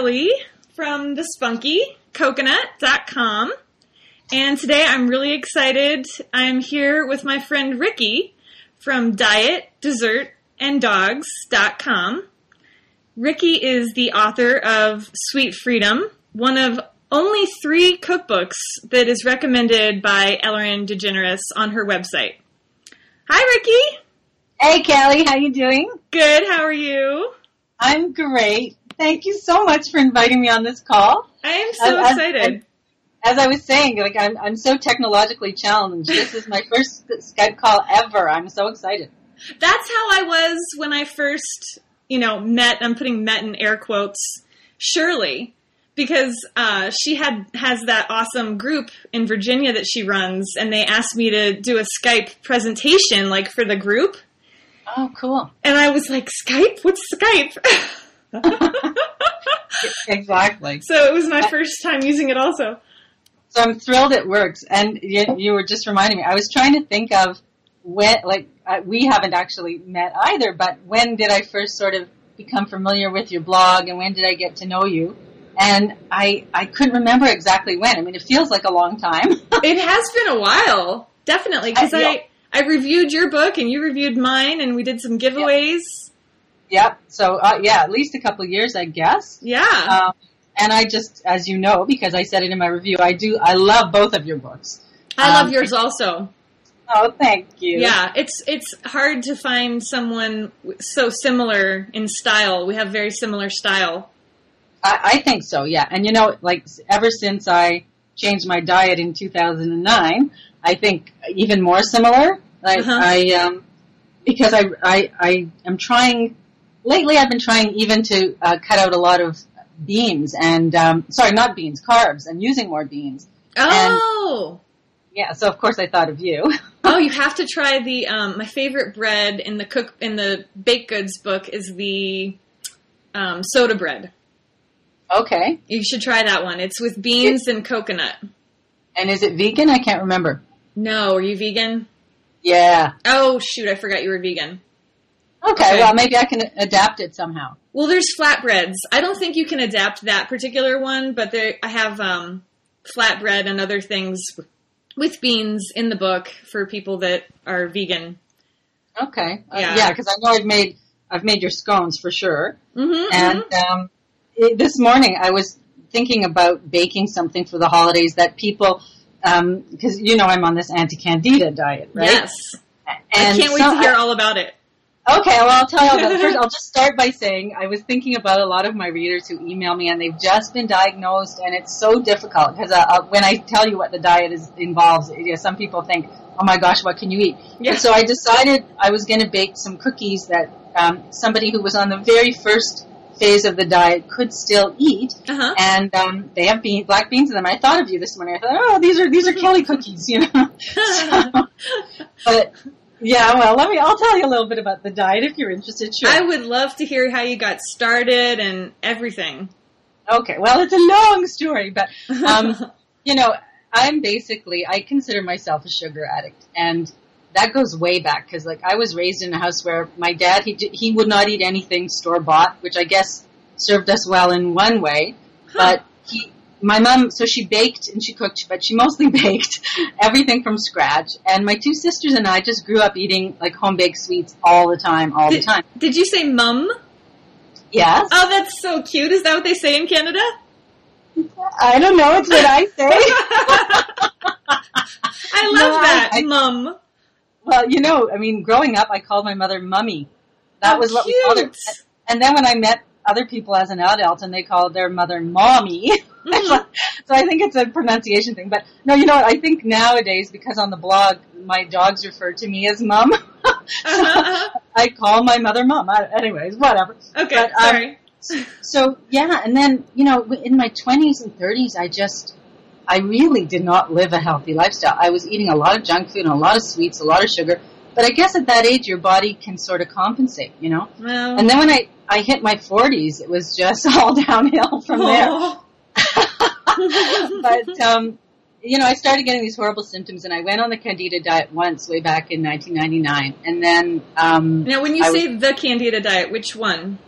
Kelly from the Spunky Coconut.com. And today I'm really excited. I'm here with my friend Ricki from Diet, Dessert, and Dogs.com. Ricki is the author of Sweet Freedom, one of only three cookbooks that is recommended by Ellen DeGeneres on her website. Hi, Ricki. Hey, Kelly. How you doing? Good. How are you? I'm great. Thank you so much for inviting me on this call. I am so as, excited. As, as, I was saying, like I'm, I'm so technologically challenged. This is my first Skype call ever. I'm so excited. That's how I was when I first, you know, met. I'm putting "met" in air quotes. Shirley, because uh, she had has that awesome group in Virginia that she runs, and they asked me to do a Skype presentation, like for the group. Oh, cool! And I was like, Skype? What's Skype? exactly. So it was my first time using it also. So I'm thrilled it works. And you, you were just reminding me, I was trying to think of when, like, uh, we haven't actually met either, but when did I first sort of become familiar with your blog and when did I get to know you? And I, I couldn't remember exactly when. I mean, it feels like a long time. it has been a while. Definitely. Cause I, I, I reviewed your book and you reviewed mine and we did some giveaways. Yep. So uh, yeah, at least a couple of years, I guess. Yeah. Um, and I just, as you know, because I said it in my review, I do. I love both of your books. I um, love yours also. Oh, thank you. Yeah, it's it's hard to find someone so similar in style. We have very similar style. I, I think so. Yeah, and you know, like ever since I changed my diet in 2009, I think even more similar. Like uh-huh. I um because I I I am trying lately I've been trying even to uh, cut out a lot of beans and um, sorry, not beans, carbs, and using more beans. Oh. And, yeah, so of course I thought of you. oh, you have to try the um, my favorite bread in the cook in the baked goods book is the um, soda bread. Okay. You should try that one. It's with beans and coconut. And is it vegan? I can't remember. No, are you vegan? Yeah. Oh shoot, I forgot you were vegan. Okay, okay, well maybe I can adapt it somehow. Well, there's flatbreads. I don't think you can adapt that particular one, but there I have um, flatbread and other things with beans in the book for people that are vegan. Okay, uh, yeah, because uh, yeah, I know I've made I've made your scones for sure, mm-hmm, and mm-hmm. Um, it, this morning I was thinking about baking something for the holidays that people because um, you know I'm on this anti candida diet, right? Yes. And I can't wait to hear I, all about it. Okay, well, I'll tell you about. First, I'll just start by saying I was thinking about a lot of my readers who email me and they've just been diagnosed, and it's so difficult because uh, uh, when I tell you what the diet is involves, you know, some people think, "Oh my gosh, what can you eat?" Yeah. so I decided I was going to bake some cookies that um, somebody who was on the very first phase of the diet could still eat, uh-huh. and um, they have bean, black beans in them. I thought of you this morning. I thought, "Oh, these are these are Kelly cookies," you know. so, but yeah, well, let me. I'll tell you a little bit about the diet if you're interested. Sure. I would love to hear how you got started and everything. Okay, well, it's a long story, but um, you know, I'm basically I consider myself a sugar addict, and that goes way back because like I was raised in a house where my dad he he would not eat anything store bought, which I guess served us well in one way, huh. but he my mom, so she baked and she cooked, but she mostly baked everything from scratch. And my two sisters and I just grew up eating like home baked sweets all the time, all did, the time. Did you say mum? Yes. Oh, that's so cute. Is that what they say in Canada? I don't know. It's what I say. I love no, that, I, mum. Well, you know, I mean, growing up, I called my mother mummy. That oh, was what cute. we called her. And then when I met other people as an adult and they called their mother mommy. Mm-hmm. so I think it's a pronunciation thing. But no, you know what? I think nowadays, because on the blog, my dogs refer to me as mom. so uh-huh. I call my mother mom. I, anyways, whatever. Okay, but, um, sorry. so yeah, and then, you know, in my 20s and 30s, I just, I really did not live a healthy lifestyle. I was eating a lot of junk food and a lot of sweets, a lot of sugar. But I guess at that age, your body can sort of compensate, you know? Well, and then when I, I hit my 40s, it was just all downhill from there. but, um, you know, I started getting these horrible symptoms, and I went on the Candida diet once, way back in 1999, and then. Um, now, when you I say was, the Candida diet, which one?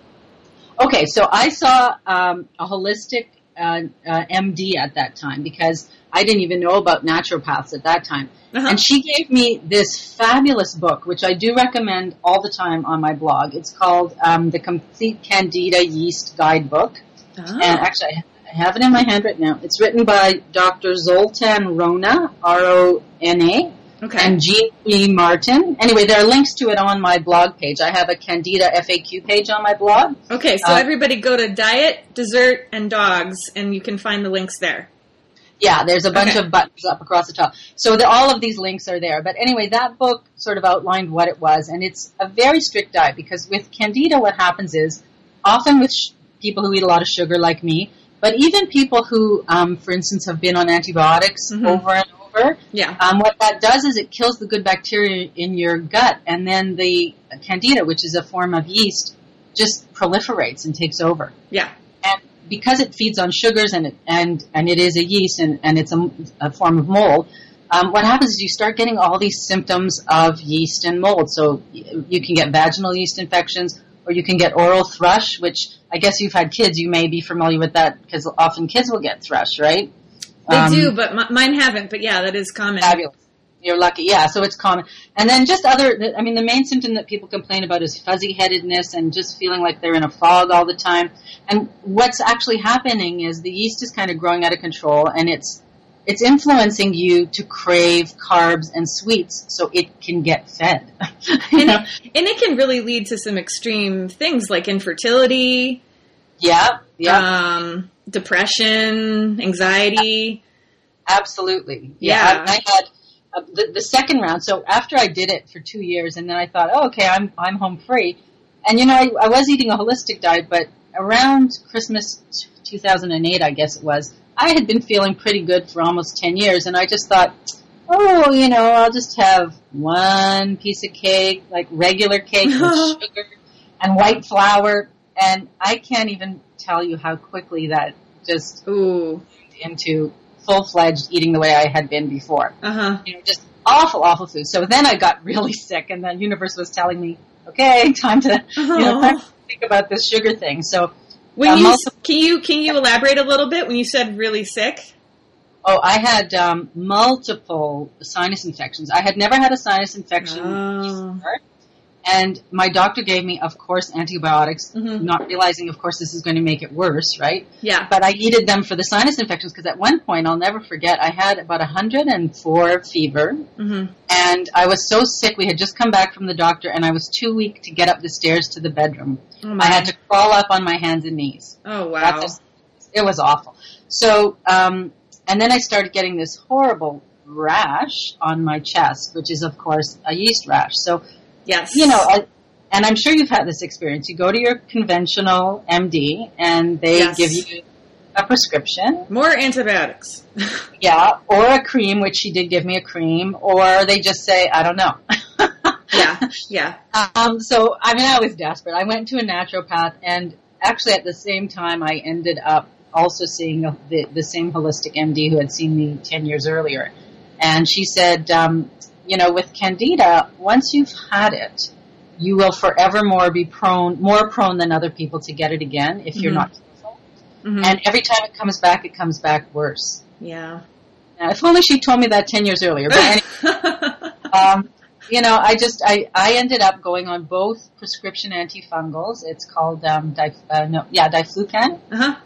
Okay, so I saw um, a holistic uh, uh, MD at that time because I didn't even know about naturopaths at that time. Uh-huh. And she gave me this fabulous book, which I do recommend all the time on my blog. It's called um, The Complete Candida Yeast Guidebook. Oh. And actually, I have it in my hand right now. It's written by Dr. Zoltan Rona, R-O-N-A, okay. and Jean E. Martin. Anyway, there are links to it on my blog page. I have a Candida FAQ page on my blog. okay, so uh, everybody go to diet, dessert, and dogs, and you can find the links there. Yeah, there's a bunch Okay. of buttons up across the top. So the, all of these links are there. But anyway, that book sort of outlined what it was, and it's a very strict diet because with candida, what happens is often with sh- people who eat a lot of sugar, like me, but even people who, um, for instance, have been on antibiotics Mhm. over and over, Yeah. um, what that does is it kills the good bacteria in your gut, and then the candida, which is a form of yeast, just proliferates and takes over Yeah. Because it feeds on sugars and it, and and it is a yeast and, and it's a, a form of mold, um, what happens is you start getting all these symptoms of yeast and mold. So you can get vaginal yeast infections, or you can get oral thrush, which I guess you've had kids, you may be familiar with that because often kids will get thrush, right? They Um, do, but m- mine haven't. But yeah, that is common. Fabulous. You're lucky. Yeah, so it's common. And then just other, I mean, the main symptom that people complain about is fuzzy headedness and just feeling like they're in a fog all the time. And what's actually happening is the yeast is kind of growing out of control and it's, it's influencing you to crave carbs and sweets so it can get fed. You And know? it, and it can really lead to some extreme things like infertility, yeah, yeah, um, depression, anxiety. absolutely. Yeah. I, I had the, the second round. So after I did it for two years and then I thought, oh, okay, I'm, I'm home free. And you know, I, I was eating a holistic diet, but around Christmas 2008, I guess it was, I had been feeling pretty good for almost 10 years, and I just thought, oh, you know, I'll just have one piece of cake, like regular cake with sugar and white flour, and I can't even tell you how quickly that just Ooh. into full-fledged eating the way I had been before. Uh huh. You know, just awful, awful food. So then I got really sick, and the universe was telling me, okay, time to, you know, time to think about this sugar thing. So When Uh, you can you can you elaborate a little bit when you said really sick? Oh, I had um, multiple sinus infections. I had never had a sinus infection Oh. before. And my doctor gave me, of course, antibiotics, Mhm. not realizing, of course, this is going to make it worse, right? Yeah. But I needed them for the sinus infections because at one point, I'll never forget, I had about 104 fever. hmm And I was so sick. We had just come back from the doctor, and I was too weak to get up the stairs to the bedroom. Oh. I had to crawl up on my hands and knees. oh wow. That's it was awful. So, um, and then I started getting this horrible rash on my chest, which is of course a yeast rash. So, yes. you know, I, and I'm sure you've had this experience. You go to your conventional MD and they Yes. give you a prescription, more antibiotics. yeah, or a cream, which she did give me a cream, or they just say, I don't know. yeah. Yeah. Um, so, I mean, I was desperate. I went to a naturopath, and actually, at the same time, I ended up also seeing the, the same holistic MD who had seen me 10 years earlier. And she said, um, you know, with candida, once you've had it, you will forevermore be prone, more prone than other people to get it again if you're Mhm. not careful. Mhm. And every time it comes back, it comes back worse. yeah. Now, if only she told me that 10 years earlier. But anyway, um, you know, I just I, I ended up going on both prescription antifungals. It's called um, dif, uh, no, yeah, diflucan uh-huh.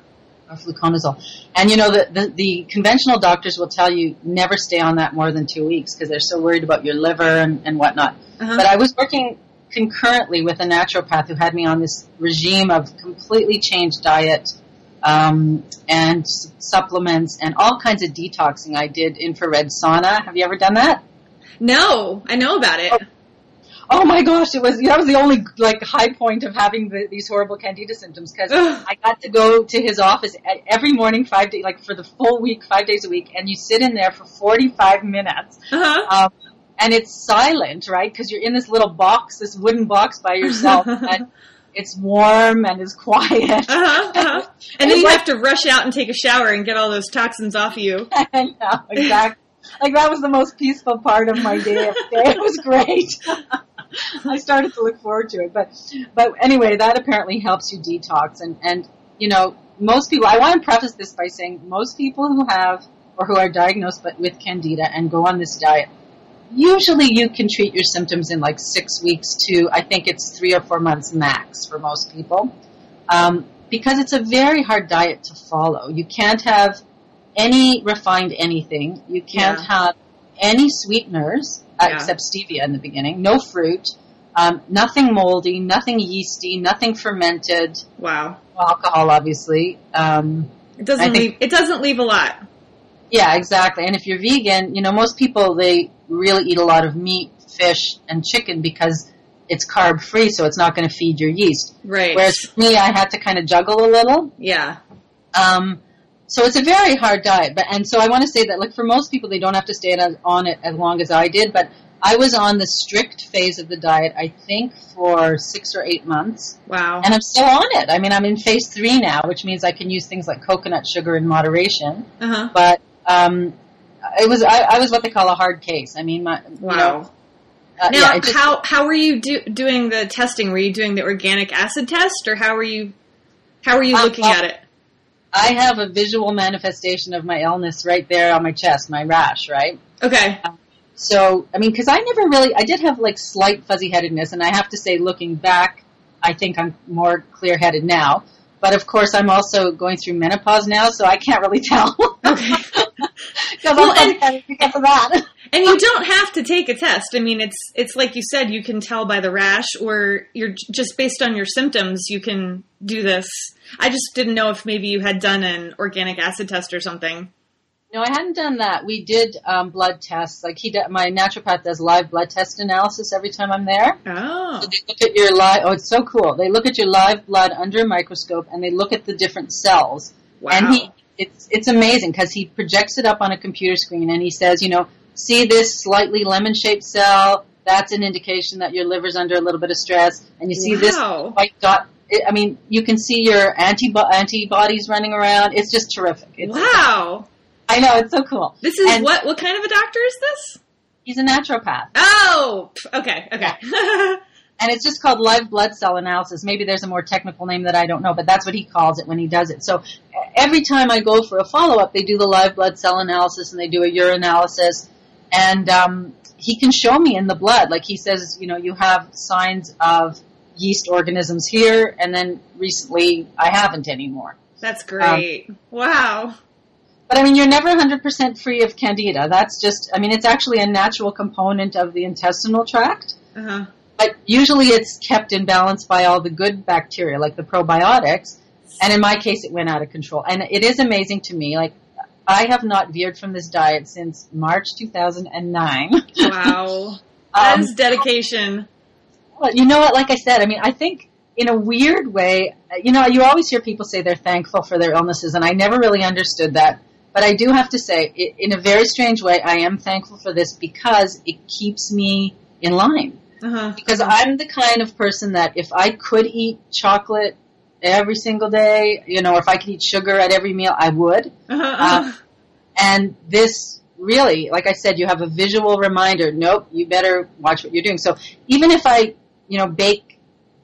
Or fluconazole. And you know, the, the the conventional doctors will tell you never stay on that more than two weeks because they're so worried about your liver and, and whatnot. Uh-huh. But I was working concurrently with a naturopath who had me on this regime of completely changed diet um, and s- supplements and all kinds of detoxing. I did infrared sauna. Have you ever done that? no, I know about it. Oh my gosh, it was that was the only like high point of having the, these horrible candida symptoms because I got to go to his office every morning, five days, like for the full week, five days a week, and you sit in there for forty five minutes, Uh-huh. um, and it's silent, right? Because you're in this little box, this wooden box by yourself, and it's warm and it's quiet. Uh-huh, uh-huh. And then you have to rush out and take a shower and get all those toxins off of you. I know, exactly. Like that was the most peaceful part of my day. It was great. I started to look forward to it. But but anyway, that apparently helps you detox. And and you know, most people. I want to preface this by saying most people who have or who are diagnosed but with candida and go on this diet. Usually, you can treat your symptoms in like six weeks to I think it's three or four months max for most people, um, because it's a very hard diet to follow. You can't have any refined anything. You can't Yeah. have any sweeteners uh, Yeah. except stevia in the beginning. No fruit. Um, nothing moldy, nothing yeasty, nothing fermented. Wow. Alcohol, obviously. Um, It doesn't think- leave. It doesn't leave a lot. yeah, exactly. And if you're vegan, you know, most people they really eat a lot of meat, fish, and chicken because it's carb free, so it's not going to feed your yeast. Right. Whereas for me, I had to kind of juggle a little. yeah. Um, so it's a very hard diet. But and so I want to say that, like for most people, they don't have to stay on- it as long as I did. But I was on the strict phase of the diet, I think, for six or eight months, Wow. and I'm still on it. I mean, I'm in phase three now, which means I can use things like coconut sugar in moderation. Uh huh. But um, it was I, I was what they call a hard case. I mean, my you Wow. know, uh, Now, yeah, just- how how were you do, doing the testing? Were you doing the organic acid test, or how were you how were you Um, looking at it? I have a visual manifestation of my illness right there on my chest, my rash, right? Okay. Um, so, I mean, because I never really, I did have like slight fuzzy headedness, and I have to say, looking back, I think I'm more clear headed now. But of course, I'm also going through menopause now, so I can't really tell. Okay. Because Well, I'm and- because of that. And you don't have to take a test. I mean, it's it's like you said, you can tell by the rash, or you're just based on your symptoms. You can do this. I just didn't know if maybe you had done an organic acid test or something. No, I hadn't done that. We did um, blood tests. Like he, did, my naturopath does live blood test analysis every time I'm there. Oh, So they look at your live. Oh, it's so cool. They look at your live blood under a microscope, and they look at the different cells. wow! And he, it's it's amazing because he projects it up on a computer screen, and he says, you know, see this slightly lemon-shaped cell. That's an indication that your liver's under a little bit of stress. And you see this white dot. It, I mean, you can see your antibo- antibodies running around. It's just terrific. It's, wow, I know it's so cool. this is And- what what kind of a doctor is this? He's a naturopath. Oh, okay, okay. And it's just called live blood cell analysis. Maybe there's a more technical name that I don't know, but that's what he calls it when he does it. So every time I go for a follow up, they do the live blood cell analysis and they do a urinalysis. And um, he can show me in the blood, like he says, you know, you have signs of yeast organisms here, and then recently I haven't anymore. That's great. wow. But I mean, you're never 100% free of candida. That's just, I mean, it's actually a natural component of the intestinal tract. Uh huh. But usually it's kept in balance by all the good bacteria, like the probiotics. And in my case, it went out of control. And it is amazing to me. Like, I have not veered from this diet since March 2009. Wow. That Um, is dedication. Well, you know what? Like I said, I mean, I think in a weird way, you know, you always hear people say they're thankful for their illnesses, and I never really understood that. But I do have to say, in a very strange way, I am thankful for this because it keeps me in line. Uh huh. Because I'm the kind of person that if I could eat chocolate every single day, you know, or if I could eat sugar at every meal, I would. Uh-huh. And this really, like I said, you have a visual reminder. Nope, you better watch what you're doing. So even if I, you know, bake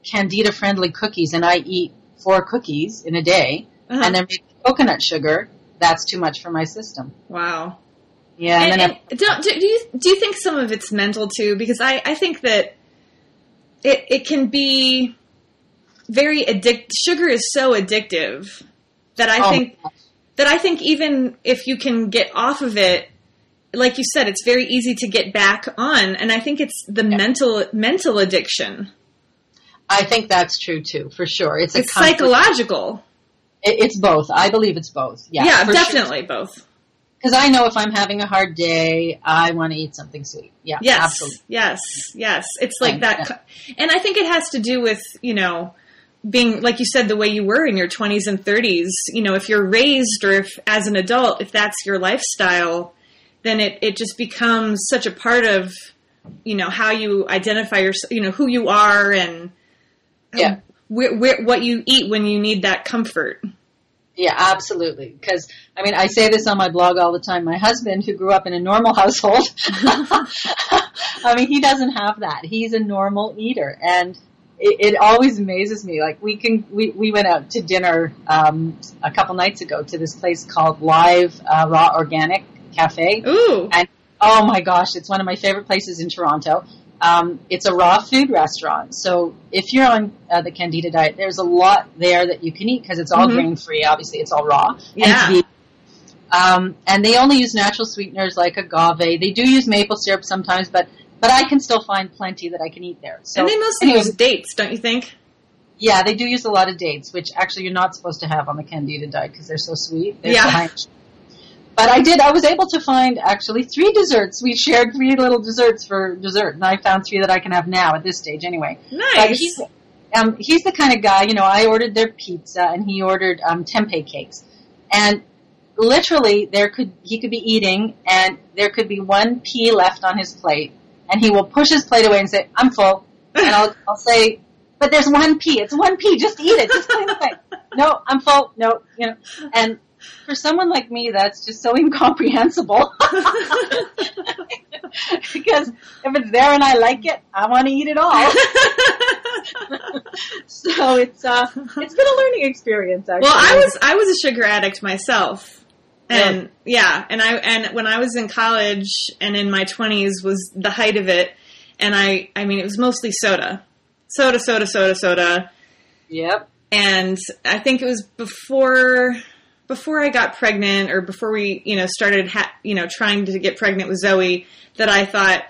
candida friendly cookies and I eat four cookies in a day Uh-huh. and then make coconut sugar, that's too much for my system. wow. Yeah. And, And, and don't, do, do you do you think some of it's mental too? Because I, I think that it it can be very addict. Sugar is so addictive that I Oh, think that I think even if you can get off of it, like you said, it's very easy to get back on. And I think it's the mental mental addiction. I think that's true too, for sure. It's It's psychological. it- It's both. I believe it's both. Yeah, Yeah, for sure. definitely both. Because I know if I'm having a hard day, I want to eat something sweet. Yeah, Yes, absolutely. yes, yes. It's like Yeah, that, co- and I think it has to do with you know being like you said the way you were in your 20s and 30s. You know, if you're raised or if as an adult, if that's your lifestyle, then it it just becomes such a part of you know how you identify yourself. You know who you are and Yeah. where, where, what you eat when you need that comfort. Yeah, absolutely. Because I mean, I say this on my blog all the time. My husband, who grew up in a normal household, I mean, he doesn't have that. He's a normal eater, and it, it always amazes me. Like we can, we we went out to dinner um, a couple nights ago to this place called Live uh, Raw Organic Cafe. Ooh. And oh my gosh, it's one of my favorite places in Toronto. Um, it's a raw food restaurant. So if you're on uh, the Candida diet, there's a lot there that you can eat because it's all Mhm. grain free. Obviously, it's all raw. Yeah. And, um, and they only use natural sweeteners like agave. They do use maple syrup sometimes, but but I can still find plenty that I can eat there. So and they mostly anyways, use dates, don't you think? yeah, they do use a lot of dates, which actually you're not supposed to have on the Candida diet because they're so sweet. They're Yeah. so high in sugar. But I did. I was able to find actually three desserts. We shared three little desserts for dessert, and I found three that I can have now at this stage, anyway. Nice. he's um, he's the kind of guy. You know, I ordered their pizza, and he ordered um, tempeh cakes, and literally there could he could be eating, and there could be one pea left on his plate, and he will push his plate away and say, "I'm full," and I'll I'll say, "But there's one pea. It's one pea. Just eat it. Just clean the plate." No, I'm full. No, you know, and for someone like me, that's just so incomprehensible. because if it's there and I like it, I want to eat it all. so it's uh, it's been a learning experience. Actually. well, I was I was a sugar addict myself. And yeah, and I and when I was in college and in my 20s was the height of it and I I mean it was mostly soda. Soda, soda, soda, soda. Yep. and I think it was before before I got pregnant or before we you know started ha- you know trying to get pregnant with Zoe that I thought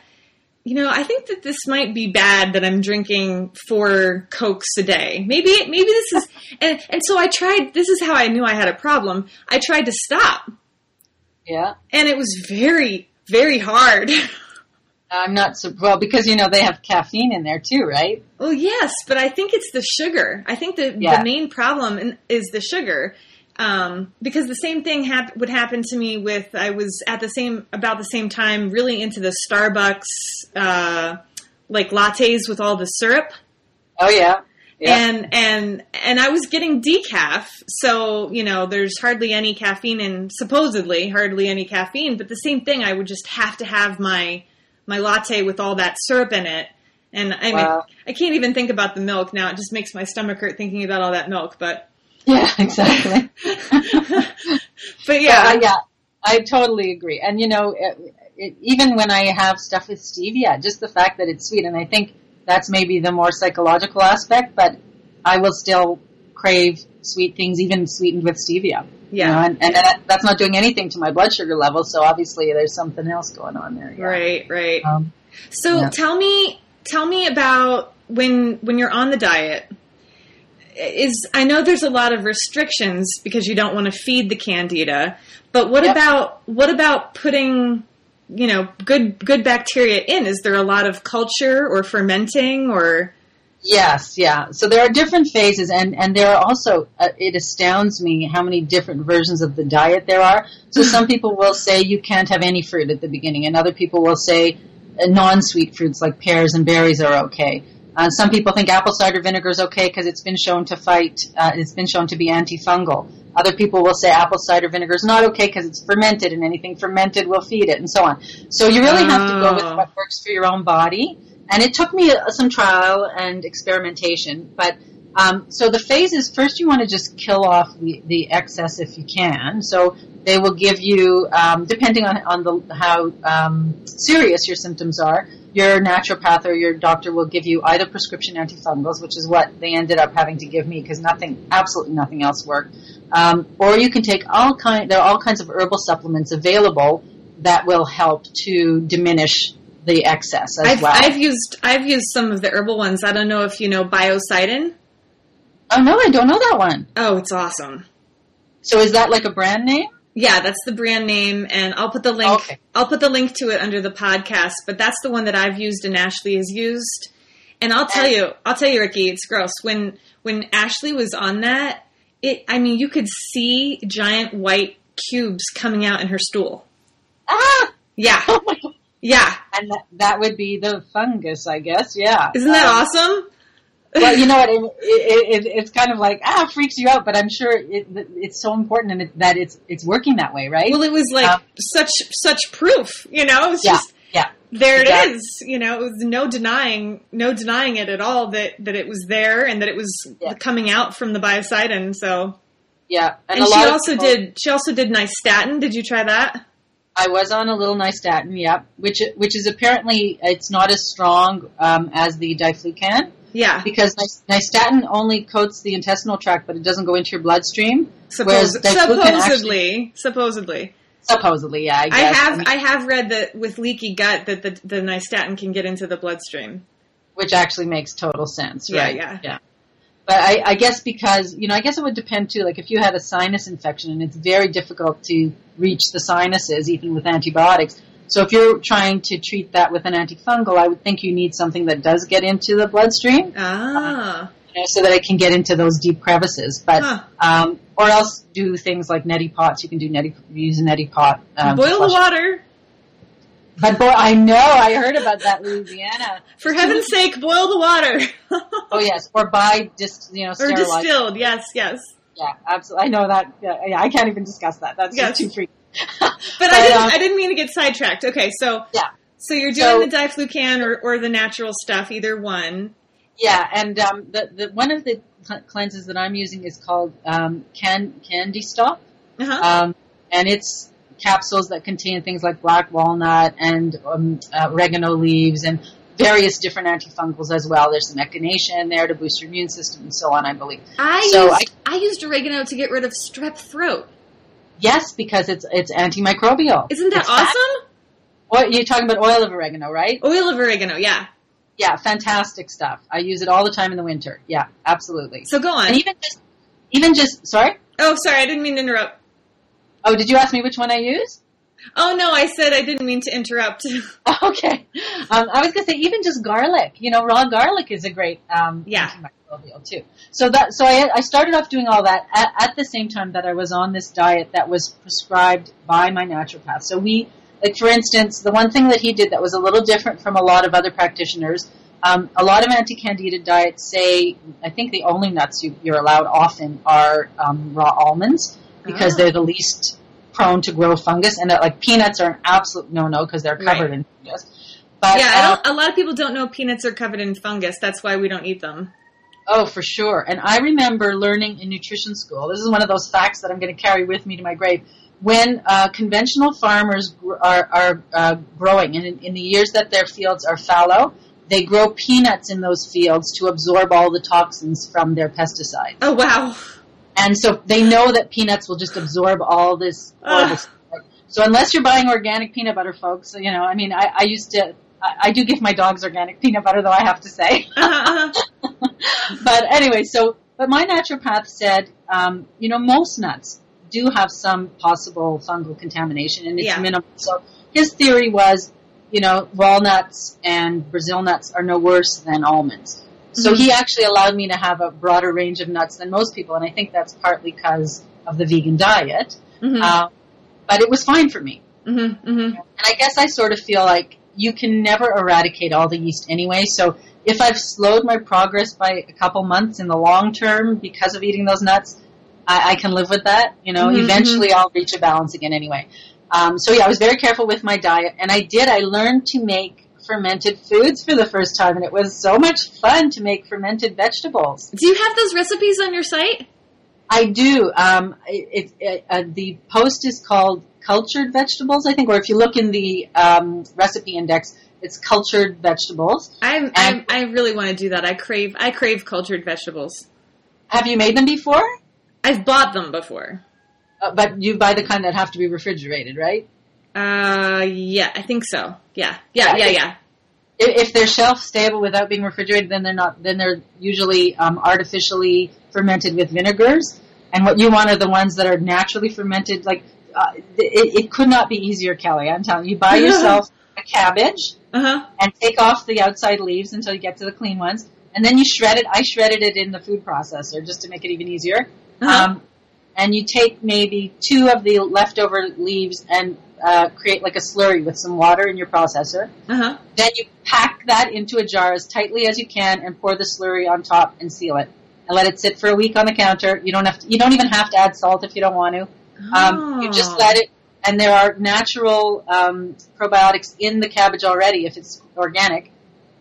you know I think that this might be bad that I'm drinking four cokes a day maybe maybe this is and and so I tried this is how I knew I had a problem I tried to stop Yeah. and it was very very hard I'm not so well because you know they have caffeine in there too, right? Well, yes, but I think it's the sugar. I think the Yeah. the main problem is the sugar. Um, because the same thing hap- would happen to me with I was at the same about the same time really into the Starbucks uh, like lattes with all the syrup Oh yeah. Yeah. and and and I was getting decaf, so you know there's hardly any caffeine and supposedly hardly any caffeine, but the same thing I would just have to have my my latte with all that syrup in it. And I mean, Wow. I can't even think about the milk now. It just makes my stomach hurt thinking about all that milk. But, yeah, exactly. but yeah, Uh, yeah, I totally agree. And you know, it, it, even when I have stuff with stevia, just the fact that it's sweet, and I think that's maybe the more psychological aspect, but I will still crave sweet things, even sweetened with stevia. You know, yeah, and, and that, that's not doing anything to my blood sugar level, so obviously there's something else going on there. yeah. right, right. Um, So Yeah. tell me, tell me about when when you're on the diet. Is I know there's a lot of restrictions because you don't want to feed the candida, but what Yep. about what about putting you know good good bacteria in? Is there a lot of culture or fermenting or Yes, yeah. So there are different phases, and and there are also. Uh, it astounds me how many different versions of the diet there are. So some people will say you can't have any fruit at the beginning, and other people will say uh, non-sweet fruits like pears and berries are okay. Uh, some people think apple cider vinegar is okay because it's been shown to fight. Uh, it's been shown to be antifungal. Other people will say apple cider vinegar is not okay because it's fermented, and anything fermented will feed it, and so on. So you really have to go with Oh. what works for your own body. And it took me uh, some trial and experimentation, but um, so the phase is first you want to just kill off the, the excess if you can. So they will give you, um, depending on on the how um, serious your symptoms are, your naturopath or your doctor will give you either prescription antifungals, which is what they ended up having to give me because nothing, absolutely nothing else worked, um, or you can take all kind. There are all kinds of herbal supplements available that will help to diminish the excess as I've, well. I've used I've used some of the herbal ones. I don't know if you know biocidin. oh no, I don't know that one. Oh, it's awesome. So is that like a brand name? Yeah, that's the brand name, and I'll put the link. Okay. I'll put the link to it under the podcast. But that's the one that I've used and Ashley has used. And I'll tell you, I'll tell you, Ricki, it's gross. When when Ashley was on that, it. I mean, you could see giant white cubes coming out in her stool. Ah! Yeah, Oh yeah. And that, that would be the fungus, I guess. Yeah. Isn't that Um, awesome? Well, you know what? It, it, it, it's kind of like ah, freaks you out, but I'm sure it, it's so important and it, that it's it's working that way, right? Well, it was like Um, such such proof, you know. It was yeah, just yeah, there it exactly. is. You know, it was no denying, no denying it at all that that it was there and that it was Yeah. coming out from the biocidin. So, yeah. and, a she also people- did she also did nystatin. Did you try that? I was on a little nystatin, yep, which which is apparently it's not as strong um, as the diflucan Yeah, because ny- nystatin only coats the intestinal tract, but it doesn't go into your bloodstream. Suppos- supposedly, supposedly. Supposedly, yeah. I, I have mean, I have read that with leaky gut that the the nystatin can get into the bloodstream. which actually makes total sense, Yeah, yeah. yeah. But I, I guess because you know, I guess it would depend too. Like if you had a sinus infection and it's very difficult to reach the sinuses even with antibiotics. So if you're trying to treat that with an antifungal, I would think you need something that does get into the bloodstream, Ah, you know, so that it can get into those deep crevices. But Huh. um, or else do things like neti pots. You can do neti use a neti pot. Um, boil the water. But boy, I know I heard about that Louisiana. For heaven's sake, boil the water. Oh yes, or buy just you know or sterilized. distilled. Yes, yes. Yeah, absolutely. I know that. Yeah, yeah, I can't even discuss that. That's Yes. too freaky. But, I didn't. um, I didn't mean to get sidetracked. Okay, so Yeah. so you're doing So- the diflucan or, or the natural stuff, either one. Yeah, and um, the, the one of the cleanses that I'm using is called um, Can Candy Stop, Uh-huh. um, and it's capsules that contain things like black walnut and um, uh, oregano leaves and various different antifungals as well. There's some echinacea in there to boost your immune system and so on. I believe. I so used, I, used oregano to get rid of strep throat. Yes, because it's it's antimicrobial. Isn't that It's awesome? Oil, you're talking about oil of oregano, right? Oil of oregano, yeah. Yeah, fantastic stuff. I use it all the time in the winter. Yeah, absolutely. So go on. And even just, even just, sorry. oh, sorry, I didn't mean to interrupt. Oh, did you ask me which one I use? Oh no, I said I didn't mean to interrupt. Okay. Um, I was gonna say even just garlic. You know, raw garlic is a great um, Yeah. antimicrobial too. So that so I, I started off doing all that at, at the same time that I was on this diet that was prescribed by my naturopath. So we like for instance, the one thing that he did that was a little different from a lot of other practitioners. Um, a lot of anti-candida diets say, I think the only nuts you, you're allowed often are um, raw almonds because Ah. they're the least prone to grow fungus, and that like peanuts are an absolute no-no because they're covered Right. in fungus. But yeah, uh, a lot of people don't know peanuts are covered in fungus. That's why we don't eat them. Oh, for sure. And I remember learning in nutrition school. This is one of those facts that I'm going to carry with me to my grave. When uh, conventional farmers gr- are, are uh, growing, and in, in the years that their fields are fallow, they grow peanuts in those fields to absorb all the toxins from their pesticides. Oh wow. And so they know that peanuts will just absorb all this Ugh. So unless you're buying organic peanut butter, folks, you know, I mean, I, I used to, I, I do give my dogs organic peanut butter, though I have to say. But anyway, so but my naturopath said, um, you know, most nuts do have some possible fungal contamination, and it's Yeah. minimal. So his theory was, you know, walnuts and Brazil nuts are no worse than almonds. So Mhm. he actually allowed me to have a broader range of nuts than most people, and I think that's partly because of the vegan diet. Mhm, Uh, but it was fine for me. mhm, mhm. And I guess I sort of feel like you can never eradicate all the yeast anyway. So if I've slowed my progress by a couple months in the long term because of eating those nuts, I, I can live with that. You know, Mhm, eventually I'll reach a balance again anyway. Um, so yeah, I was very careful with my diet, and I did. I learned to make fermented foods for the first time, and it was so much fun to make fermented vegetables. Do you have those recipes on your site? I do. Um, it, it, uh, the post is called cultured vegetables, I think, or if you look in the um, recipe index, it's cultured vegetables. I'm, I'm I really want to do that. I crave I crave cultured vegetables. Have you made them before? I've bought them before. Uh, but you buy the kind that have to be refrigerated, right? Uh, yeah, I think so. Yeah, yeah, yeah, yeah. If, if they're shelf stable without being refrigerated, then they're not. Then they're usually um, artificially fermented with vinegars. And what you want are the ones that are naturally fermented. Like uh, it, it could not be easier, Kelly. I'm telling you. You buy yourself a cabbage. Uh huh. and take off the outside leaves until you get to the clean ones. And then you shred it. I shredded it in the food processor just to make it even easier. Uh-huh. Um, and you take maybe two of the leftover leaves and uh, create like a slurry with some water in your processor. Uh huh. Then you pack that into a jar as tightly as you can and pour the slurry on top and seal it. And let it sit for a week on the counter. You don't have to, you don't even have to add salt if you don't want to. Um, you just Oh. let it, and there are natural um, probiotics in the cabbage already if it's organic,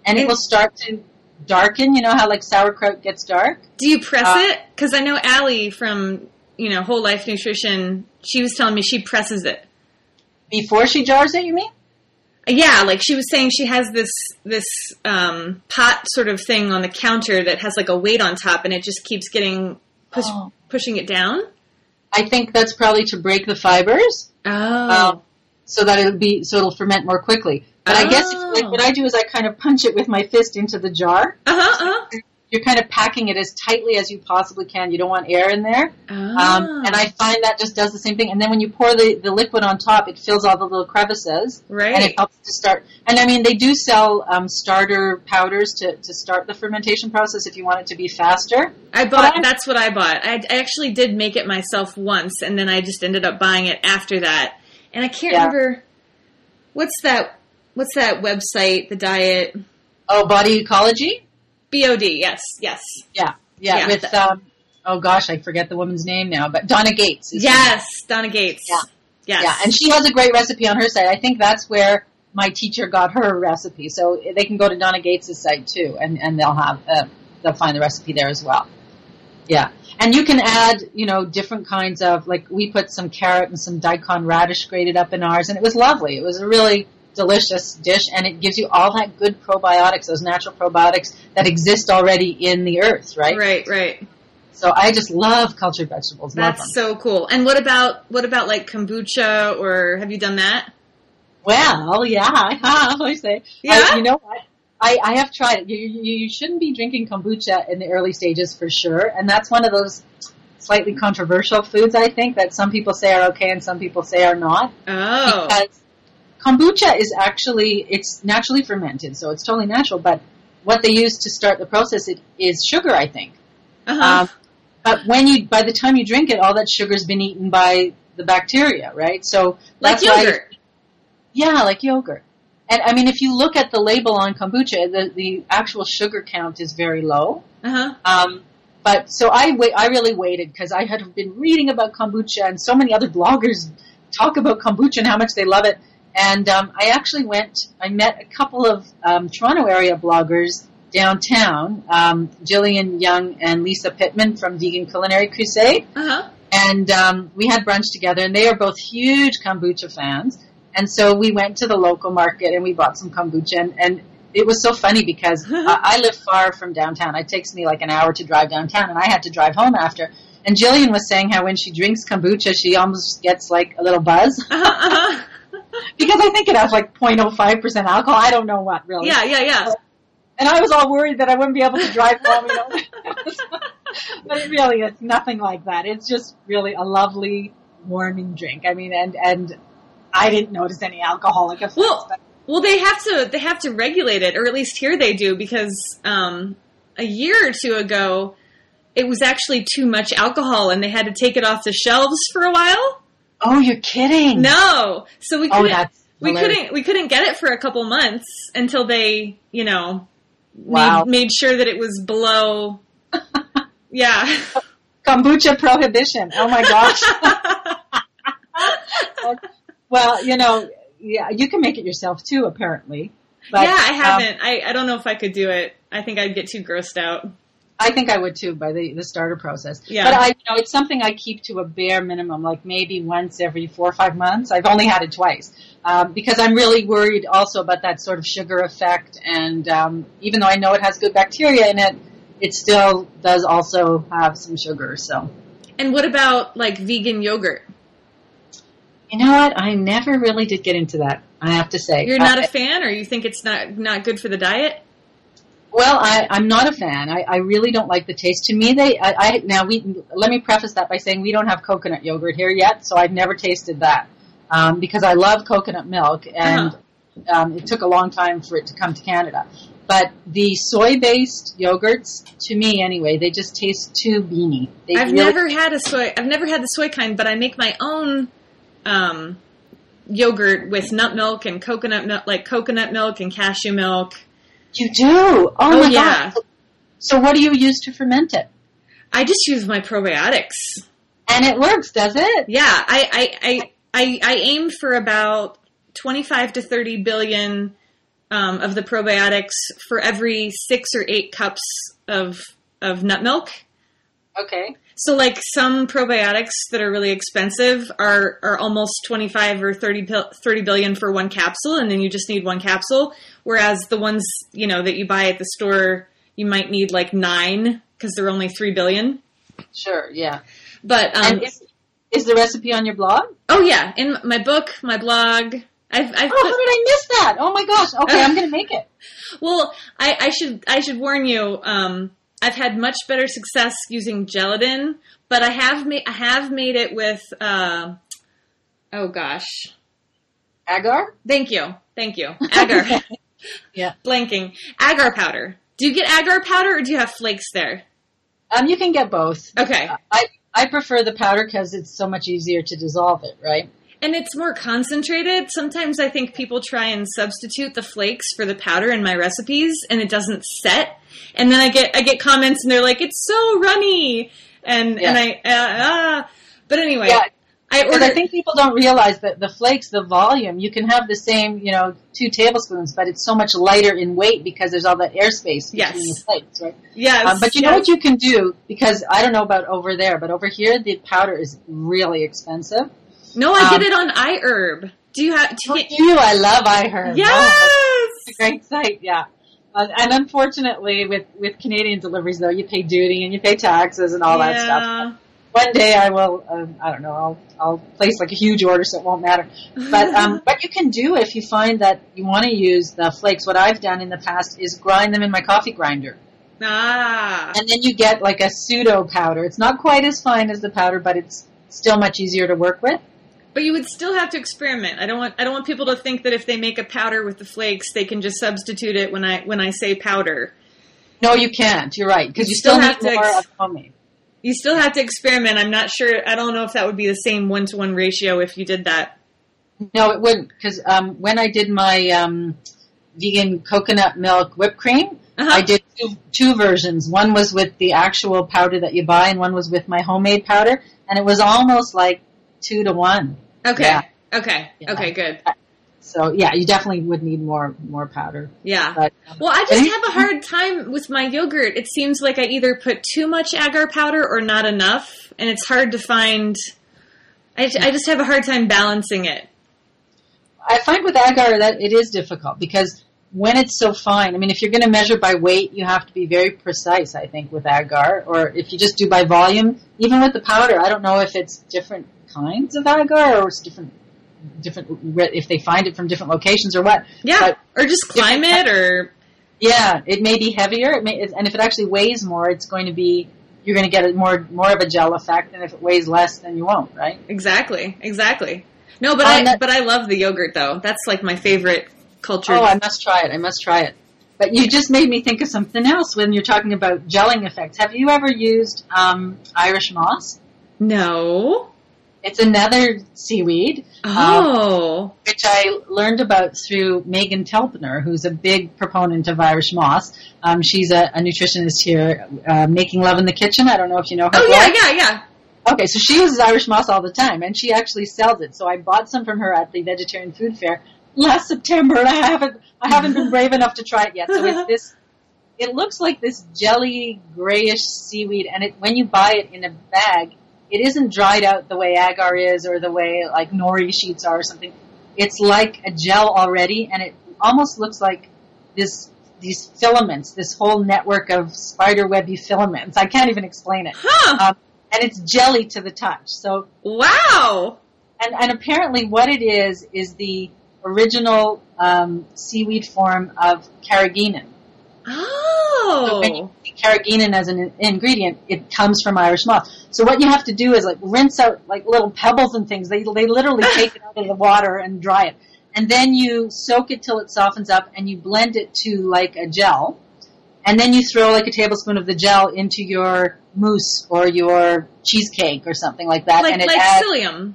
and it will start to darken. You know how like sauerkraut gets dark. Do you press Uh, it? Because I know Allie from you know Whole Life Nutrition. She was telling me she presses it. Before she jars it, you mean? Yeah, like she was saying, she has this this um, pot sort of thing on the counter that has like a weight on top, and it just keeps getting push, Oh. pushing it down. I think that's probably to break the fibers. Oh, um, so that it'll be so it'll ferment more quickly. But I guess Oh. like what I do is I kind of punch it with my fist into the jar. uh huh, uh You're kind of packing it as tightly as you possibly can. You don't want air in there. huh. Um, and I find that just does the same thing. And then when you pour the, the liquid on top, it fills all the little crevices. Right. And it helps to start. And I mean, they do sell um, starter powders to, to start the fermentation process if you want it to be faster. I bought. That's what I bought. I, I actually did make it myself once, and then I just ended up buying it after that. And I can't Yeah. remember what's that. What's that website? The diet Oh, body ecology? BOD. Yes, yes, Yeah. Yeah. Yeah. with, um, oh gosh, I forget the woman's name now, but Donna Gates. is her name. yes. Donna Gates. Yeah. Yes. Yeah, and she has a great recipe on her site. I think that's where my teacher got her recipe. So they can go to Donna Gates' site too, and, and they'll have uh, they'll find the recipe there as well. Yeah, and you can add you know different kinds of like we put some carrot and some daikon radish grated up in ours, and it was lovely. It was a really delicious dish, and it gives you all that good probiotics, those natural probiotics that exist already in the earth, right? Right. Right. So I just love cultured vegetables. That's so cool. And what about what about like kombucha or have you done that? Well, yeah, I have. I say, Yeah? I- you know what? I, I have tried it. You, you, you shouldn't be drinking kombucha in the early stages for sure, and that's one of those slightly controversial foods. I think that some people say are okay and some people say are not. Oh. Because kombucha is actually it's naturally fermented, so it's totally natural. But what they use to start the process it, is sugar, I think. Uh-huh. Um, but when you by the time you drink it, all that sugar's been eaten by the bacteria, right? So like yogurt. yeah, like yogurt. And I mean, if you look at the label on kombucha, the, the actual sugar count is very low. Uh-huh. Um, but so I wait, I really waited because I had been reading about kombucha and so many other bloggers talk about kombucha and how much they love it. And um, I actually went, I met a couple of um, Toronto area bloggers downtown, um, Jillian Young and Lisa Pitman from Vegan Culinary Crusade Uh-huh. and um, we had brunch together. And they are both huge kombucha fans. And so we went to the local market and we bought some kombucha. And, and it was so funny because I, I live far from downtown. It takes me like an hour to drive downtown, and I had to drive home after. And Jillian was saying how when she drinks kombucha, she almost gets like a little buzz Uh-huh. uh-huh. because I think it has like 0.05% alcohol. I don't know what really. yeah, yeah, yeah. And I was all worried that I wouldn't be able to drive home, you know. but it really is nothing like that. It's just really a lovely warming drink. I mean, and and I didn't notice any alcoholic effects. Well, but Well, they have to they have to regulate it, or at least here they do, because um, a year or two ago, it was actually too much alcohol, and they had to take it off the shelves for a while. Oh, you're kidding? No, so we Oh, couldn't that's we couldn't we couldn't get it for a couple months until they you know Wow. made, made sure that it was below. yeah. kombucha prohibition. Oh my gosh. well, you know, yeah, you can make it yourself too, apparently. But, yeah, I um, haven't. I, I don't know if I could do it. I think I'd get too grossed out. I think I would too by the, the starter process. Yeah. But I, you know, it's something I keep to a bare minimum, like maybe once every four or five months. I've only had it twice um, because I'm really worried also about that sort of sugar effect. And um, even though I know it has good bacteria in it, it still does also have some sugar. So And what about like vegan yogurt? you know what? I never really did get into that. I have to say, You're not Uh, a fan, or you think it's not not good for the diet? Well, I, I'm not a fan. I, I really don't like the taste. To me, they. I, I now we let me preface that by saying we don't have coconut yogurt here yet, so I've never tasted that um, because I love coconut milk, and um, it took a long time for it to come to Canada. But the soy-based yogurts, to me anyway, they just taste too beany. They I've really- never had a soy. I've never had the soy kind, but I make my own um, yogurt with nut milk and coconut milk, like coconut milk and cashew milk. You do? Oh, Oh, my yeah. god. So what do you use to ferment it? I just use my probiotics. And it works, does it? Yeah, I, I, I, I, I aim for about 25 to 30 billion um, of the probiotics for every six or eight cups of, of nut milk. Okay. So like some probiotics that are really expensive are, are almost 25 or 30, 30 billion for one capsule and then you just need one capsule. Whereas the ones, you know, that you buy at the store, you might need like nine because they're only 3 billion. Sure, yeah. But, um, and is, is the recipe on your blog? oh yeah, in my book, my blog, I've, I've Oh, put, how did I miss that? Oh my gosh. Okay, I'm going to make it. Well, I, I should I should warn you. Um, I've had much better success using gelatin, but I have made I have made it with. Uh, oh gosh, Agar? thank you, thank you, agar. Yeah. Blanking agar powder. Do you get agar powder or do you have flakes there? Um, you can get both. Okay, I, I prefer the powder because it's so much easier to dissolve it, right? And it's more concentrated. Sometimes I think people try and substitute the flakes for the powder in my recipes, and it doesn't set. And then I get I get comments, and they're like, "It's so runny," and Yeah. and I uh, ah. But anyway, Yeah, I ordered. I think people don't realize that the flakes, the volume, you can have the same, you know, two tablespoons, but it's so much lighter in weight because there's all that airspace between Yes. the flakes, right? yes, Um, but you know what you can do? Because I don't know about over there, but over here the powder is really expensive. No, I um, get it on iHerb. Do you have? Do Oh, you, you, I love iHerb. yes. Oh, it's a great site, yeah. Uh, and unfortunately, with with Canadian deliveries, though, you pay duty and you pay taxes and all that stuff. Yeah. One day, I will. Um, I don't know. I'll I'll place like a huge order, so it won't matter. But um, what you can do if you find that you want to use the flakes, what I've done in the past is grind them in my coffee grinder, ah, and then you get like a pseudo powder. It's not quite as fine as the powder, but it's still much easier to work with. But you would still have to experiment. I don't want. I don't want people to think that if they make a powder with the flakes, they can just substitute it when I when I say powder. No, you can't. You're right because You you still, have to ex-. You still have to experiment. I'm not sure. I don't know if that would be the same one to one ratio if you did that. No, it wouldn't because um, when I did my um, vegan coconut milk whipped cream, Uh-huh. I did two, two versions. One was with the actual powder that you buy, and one was with my homemade powder, and it was almost like two to one. Okay. Yeah. Okay. Yeah. Okay. Good. So yeah, you definitely would need more more powder. Yeah. But um, Well, I just have a hard time with my yogurt. It seems like I either put too much agar powder or not enough, and it's hard to find. I, I just have a hard time balancing it. I find with agar that it is difficult because when it's so fine, I mean, if you're going to measure by weight, you have to be very precise. I think with agar, or if you just do by volume, even with the powder, I don't know if it's different kinds of agar or it's different different if they find it from different locations or what. Yeah, But- or just climate, or Yeah, it may be heavier, it may, and if it actually weighs more, it's going to be you're going to get more more of a gel effect, and if it weighs less, then you won't, right? exactly, exactly. No, but Oh, I that- but I love the yogurt though. That's like my favorite culture. Oh, I must try it. I must try it. But you just made me think of something else when you're talking about gelling effects. Have you ever used um, Irish moss? no. It's another seaweed, Oh, which I learned about through Meghan Telpner, who's a big proponent of Irish moss. Um, she's a, a nutritionist here, uh, making love in the kitchen. I don't know if you know her. oh blog. yeah, yeah, yeah. Okay, so she uses Irish moss all the time, and she actually sells it. So I bought some from her at the vegetarian food fair last September, and I haven't I haven't been brave enough to try it yet. So it's this. It looks like this jelly grayish seaweed, and it when you buy it in a bag, it isn't dried out the way agar is, or the way like nori sheets are, or something. It's like a gel already, and it almost looks like this these filaments, this whole network of spider webby filaments. I can't even explain it Huh. um, and it's jelly to the touch. So, wow. and, and apparently, what it is is the original um, seaweed form of carrageenan. You Oh. see carrageenan as an ingredient, it comes from Irish moss. So what you have to do is like rinse out like little pebbles and things. They they literally take it out of the water and dry it, and then you soak it till it softens up, and you blend it to like a gel, and then you throw like a tablespoon of the gel into your mousse or your cheesecake or something like that, Like and it like adds psyllium.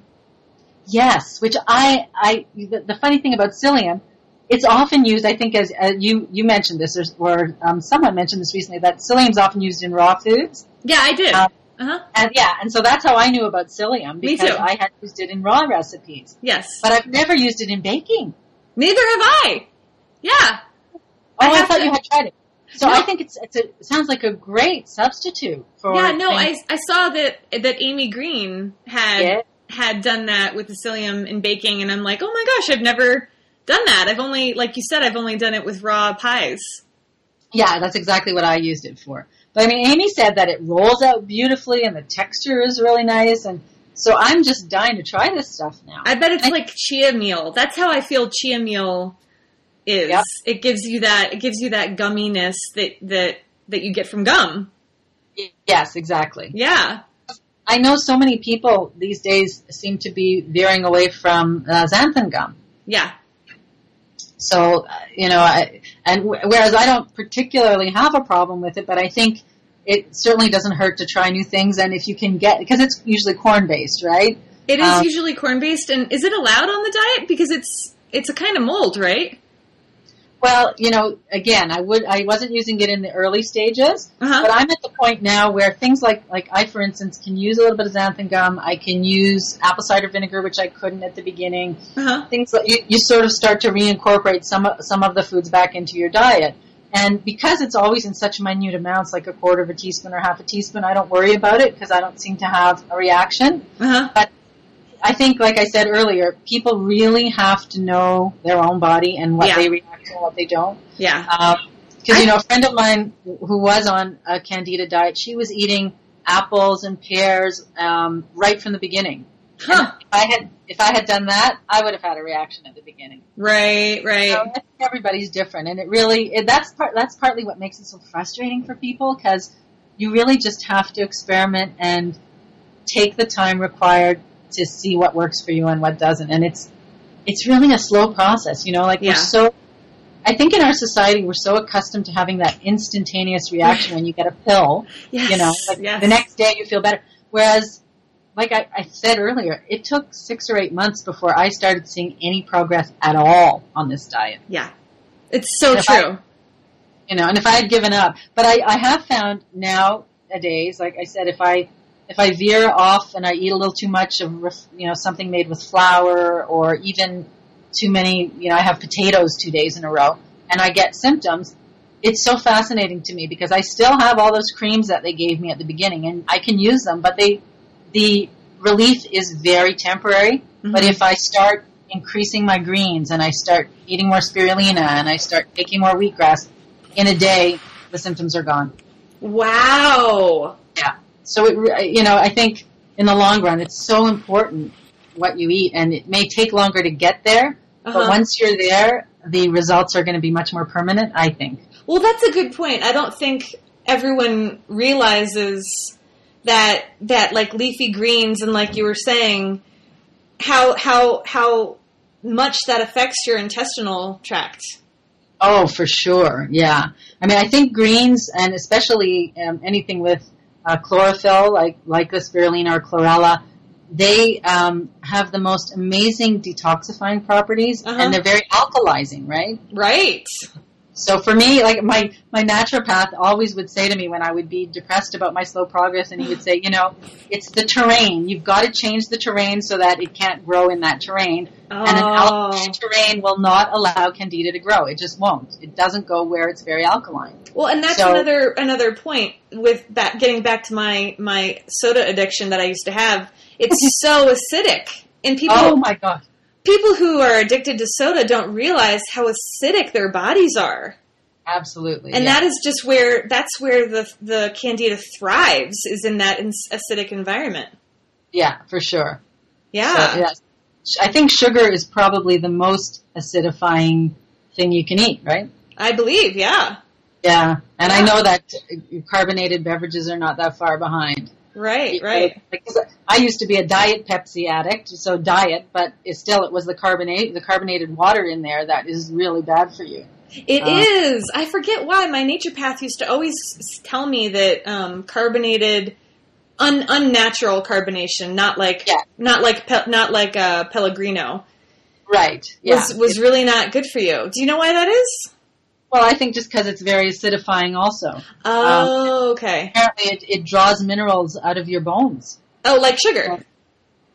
Yes, which I, I, the, the funny thing about psyllium, it's often used, I think, as uh, you you mentioned this, or, um, someone mentioned this recently, that psyllium is often used in raw foods. Yeah, I did. Um, uh-huh. And yeah, and so that's how I knew about psyllium because. I had used it in raw recipes, Yes. but I've never used it in baking. Neither have I. Yeah. Oh, I I, thought to- you had tried it. So No. I think it's, it's a, it sounds like a great substitute for. Yeah, no, I, things- I saw that that Amy Green had Yeah. had done that with the psyllium in baking, and I'm like, oh my gosh, I've never done that. I've only, like you said, I've only done it with raw pies. Yeah, that's exactly what I used it for. But I mean, Amy said that it rolls out beautifully and the texture is really nice, and so I'm just dying to try this stuff now. I bet it's I- like chia meal. That's how I feel chia meal is. Yep. It gives you that it gives you that gumminess that that that you get from gum. yes, exactly. Yeah. I know so many people these days seem to be veering away from uh, xanthan gum. Yeah. So, uh, you know, I, and w- whereas I don't particularly have a problem with it, but I think it certainly doesn't hurt to try new things. And if you can get, because it's usually corn based, right? It is Um, usually corn based and is it allowed on the diet? Because it's it's a kind of mold, right? Well, you know, again, I would, I wasn't using it in the early stages, Uh-huh. but I'm at the point now where things like, like I, for instance, can use a little bit of xanthan gum. I can use apple cider vinegar, which I couldn't at the beginning. Uh-huh. things that you, you sort of start to reincorporate some some of the foods back into your diet. And because it's always in such minute amounts, like a quarter of a teaspoon or half a teaspoon, I don't worry about it because I don't seem to have a reaction. Uh-huh. I think, like I said earlier, people really have to know their own body and what Yeah. they react to and what they don't. Yeah. Because, you know, a friend of mine who was on a candida diet, she was eating apples and pears um, right from the beginning. Huh. If I had if I had done that, I would have had a reaction at the beginning. Right, right. So I think everybody's different, and it really it, that's part that's partly what makes it so frustrating for people because you really just have to experiment and take the time required to see what works for you and what doesn't, and it's it's really a slow process. You know, like Yeah. we're so. I think in our society we're so accustomed to having that instantaneous reaction when you get a pill. Yes. You know, like yes. the next day you feel better. Whereas, like I, I said earlier, it took six or eight months before I started seeing any progress at all on this diet. Yeah. It's so if I- true. you know, and if I had given up, but I, I have found nowadays, like I said, if I if I veer off and I eat a little too much of you know something made with flour or even too many, you know, I have potatoes two days in a row and I get symptoms. It's so fascinating to me because I still have all those creams that they gave me at the beginning and I can use them, but they the relief is very temporary. But Mhm. if I start increasing my greens and I start eating more spirulina and I start taking more wheatgrass, in a day the symptoms are gone. Wow. So it, you know, I think in the long run, it's so important what you eat, and it may take longer to get there, but Uh-huh. once you're there, the results are going to be much more permanent. I think. Well, that's a good point. I don't think everyone realizes that that like leafy greens and like you were saying how how how much that affects your intestinal tract. Oh, for sure. Yeah. I mean, I think greens and especially um, anything with uh, chlorophyll, like like spirulina or chlorella, they um, have the most amazing detoxifying properties, Uh-huh. and they're very alkalizing, right? Right. So for me, like my my naturopath always would say to me when I would be depressed about my slow progress, and he would say, you know, it's the terrain. You've got to change the terrain so that it can't grow in that terrain. And an Oh. alkaline terrain will not allow candida to grow. It just won't. It doesn't go where it's very alkaline. Well, and that's So- another another point with that. Getting back to my my soda addiction that I used to have, it's so acidic, and people oh my god. People who are addicted to soda don't realize how acidic their bodies are. Absolutely. And yeah. that is just where that's where the the candida thrives is in that acidic environment. yeah, for sure. Yeah. So, yes. I think sugar is probably the most acidifying thing you can eat, right? I believe, yeah. Yeah. And I know that carbonated beverages are not that far behind. Right, right. Because I used to be a diet Pepsi addict, so diet, but it still it was the carbonate the carbonated water in there that is really bad for you. It Uh, is. I forget why my naturopath used to always tell me that um, carbonated un, unnatural carbonation, not like Yeah. not like pe- not like uh, Pellegrino. Right. Yeah. Was was really not good for you. Do you know why that is? Well, I think just because it's very acidifying also. Oh, okay. Apparently it, it draws minerals out of your bones. Oh, like sugar.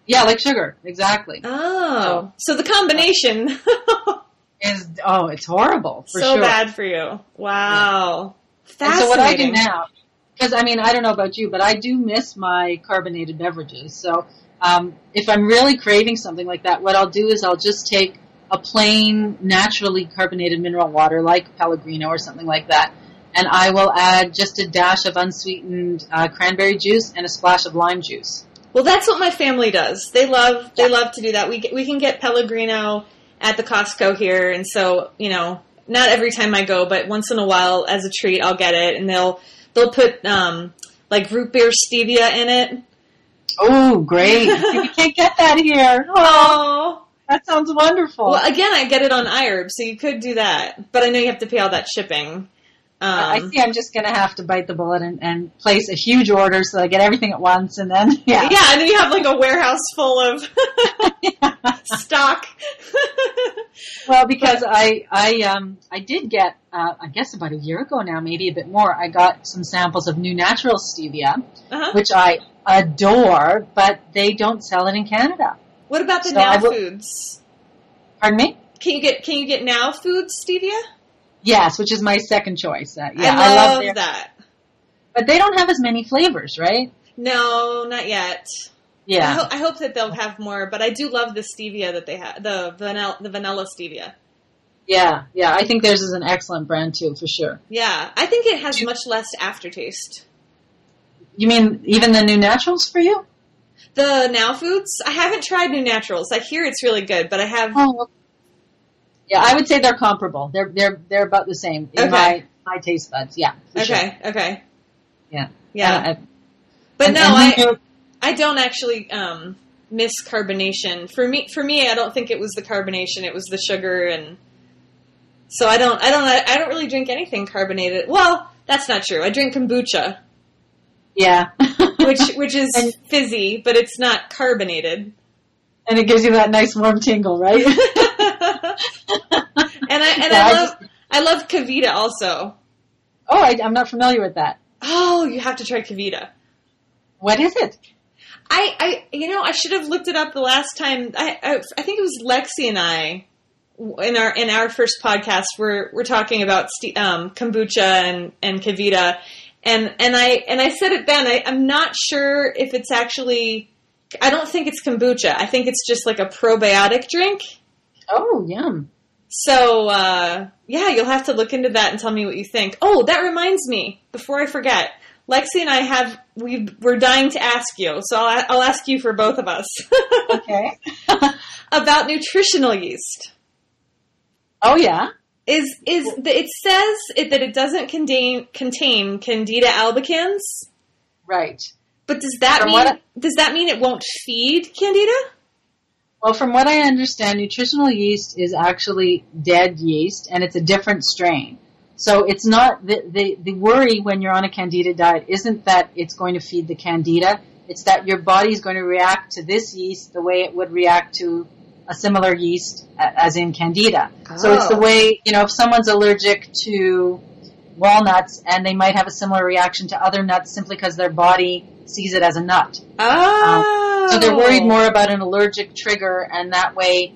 Yeah, like sugar. Exactly. Oh, so the combination Is oh, it's horrible for so sure. bad for you. Wow. And so what I do now, because I mean I don't know about you, but I do miss my carbonated beverages. So um, if I'm really craving something like that, what I'll do is I'll just take a plain, naturally carbonated mineral water like Pellegrino or something like that, and I will add just a dash of unsweetened uh, cranberry juice and a splash of lime juice. Well, that's what my family does. They love they love to do that. We we can get Pellegrino at the Costco here, and so you know, not every time I go, but once in a while, as a treat, I'll get it, and they'll they'll put um, like root beer stevia in it. Oh, great! we can't get that here. Oh, that sounds wonderful. well, again, I get it on iHerb, so you could do that, but I know you have to pay all that shipping. Um, I see. I'm just going to have to bite the bullet and, and place a huge order so I get everything at once, and then yeah, yeah, and then you have like a warehouse full of stock. Well, because I I um I did get uh, I guess about a year ago now, maybe a bit more. I got some samples of NuNatural stevia, uh-huh. which I adore, but they don't sell it in Canada. What about the So Now will- Foods? Pardon me? Can you get Can you get Now Foods stevia? Yes, which is my second choice. Uh, yeah, I love, their, that. but they don't have as many flavors, right? No, not yet. I, Yeah, ho- I hope that they'll have more, but I do love the stevia that they have, the vanilla, the vanilla stevia. yeah, yeah. I think theirs is an excellent brand too, for sure. Yeah, I think it has much less aftertaste. You mean even the NuNaturals for you? The Now Foods, I haven't tried NuNaturals. I hear it's really good, but I have. Oh, yeah. I would say they're comparable. They're they're they're about the same in Okay. my my taste buds. Yeah. for sure. okay, okay, Yeah. yeah, Uh, but and- no, and I I don't actually um, miss carbonation. For me, for me, I don't think it was the carbonation; it was the sugar, and so I don't, I don't, I don't really drink anything carbonated. Well, that's not true. I drink kombucha, Yeah. which which is And- fizzy, but it's not carbonated. and it gives you that nice warm tingle, right? and I and Yeah, I I love I love KeVita also. oh, I, I'm not familiar with that. Oh, you have to try KeVita. What is it? I, I, you know, I should have looked it up the last time. I, I, I think it was Lexi and I in our in our first podcast. We're we're talking about um, kombucha and and KeVita, and and I and I said it then. I, I'm not sure if it's actually. I don't think it's kombucha. I think it's just like a probiotic drink. Oh, yum. So uh, yeah, you'll have to look into that and tell me what you think. Oh, that reminds me. Before I forget, Lexi and I have we we're dying to ask you. So I'll, I'll ask you for both of us Okay. about nutritional yeast. oh, yeah. Is is it says it, that it doesn't contain contain Candida albicans, Right. but does that From mean I- does that mean it won't feed Candida? Well, from what I understand, nutritional yeast is actually dead yeast, and it's a different strain. So it's not the, the the worry when you're on a candida diet isn't that it's going to feed the candida. It's that your body's going to react to this yeast the way it would react to a similar yeast, as in candida. So it's the Oh. way you know if someone's allergic to walnuts and they might have a similar reaction to other nuts simply because their body sees it as a nut. Oh, So they're worried more about an allergic trigger, and that way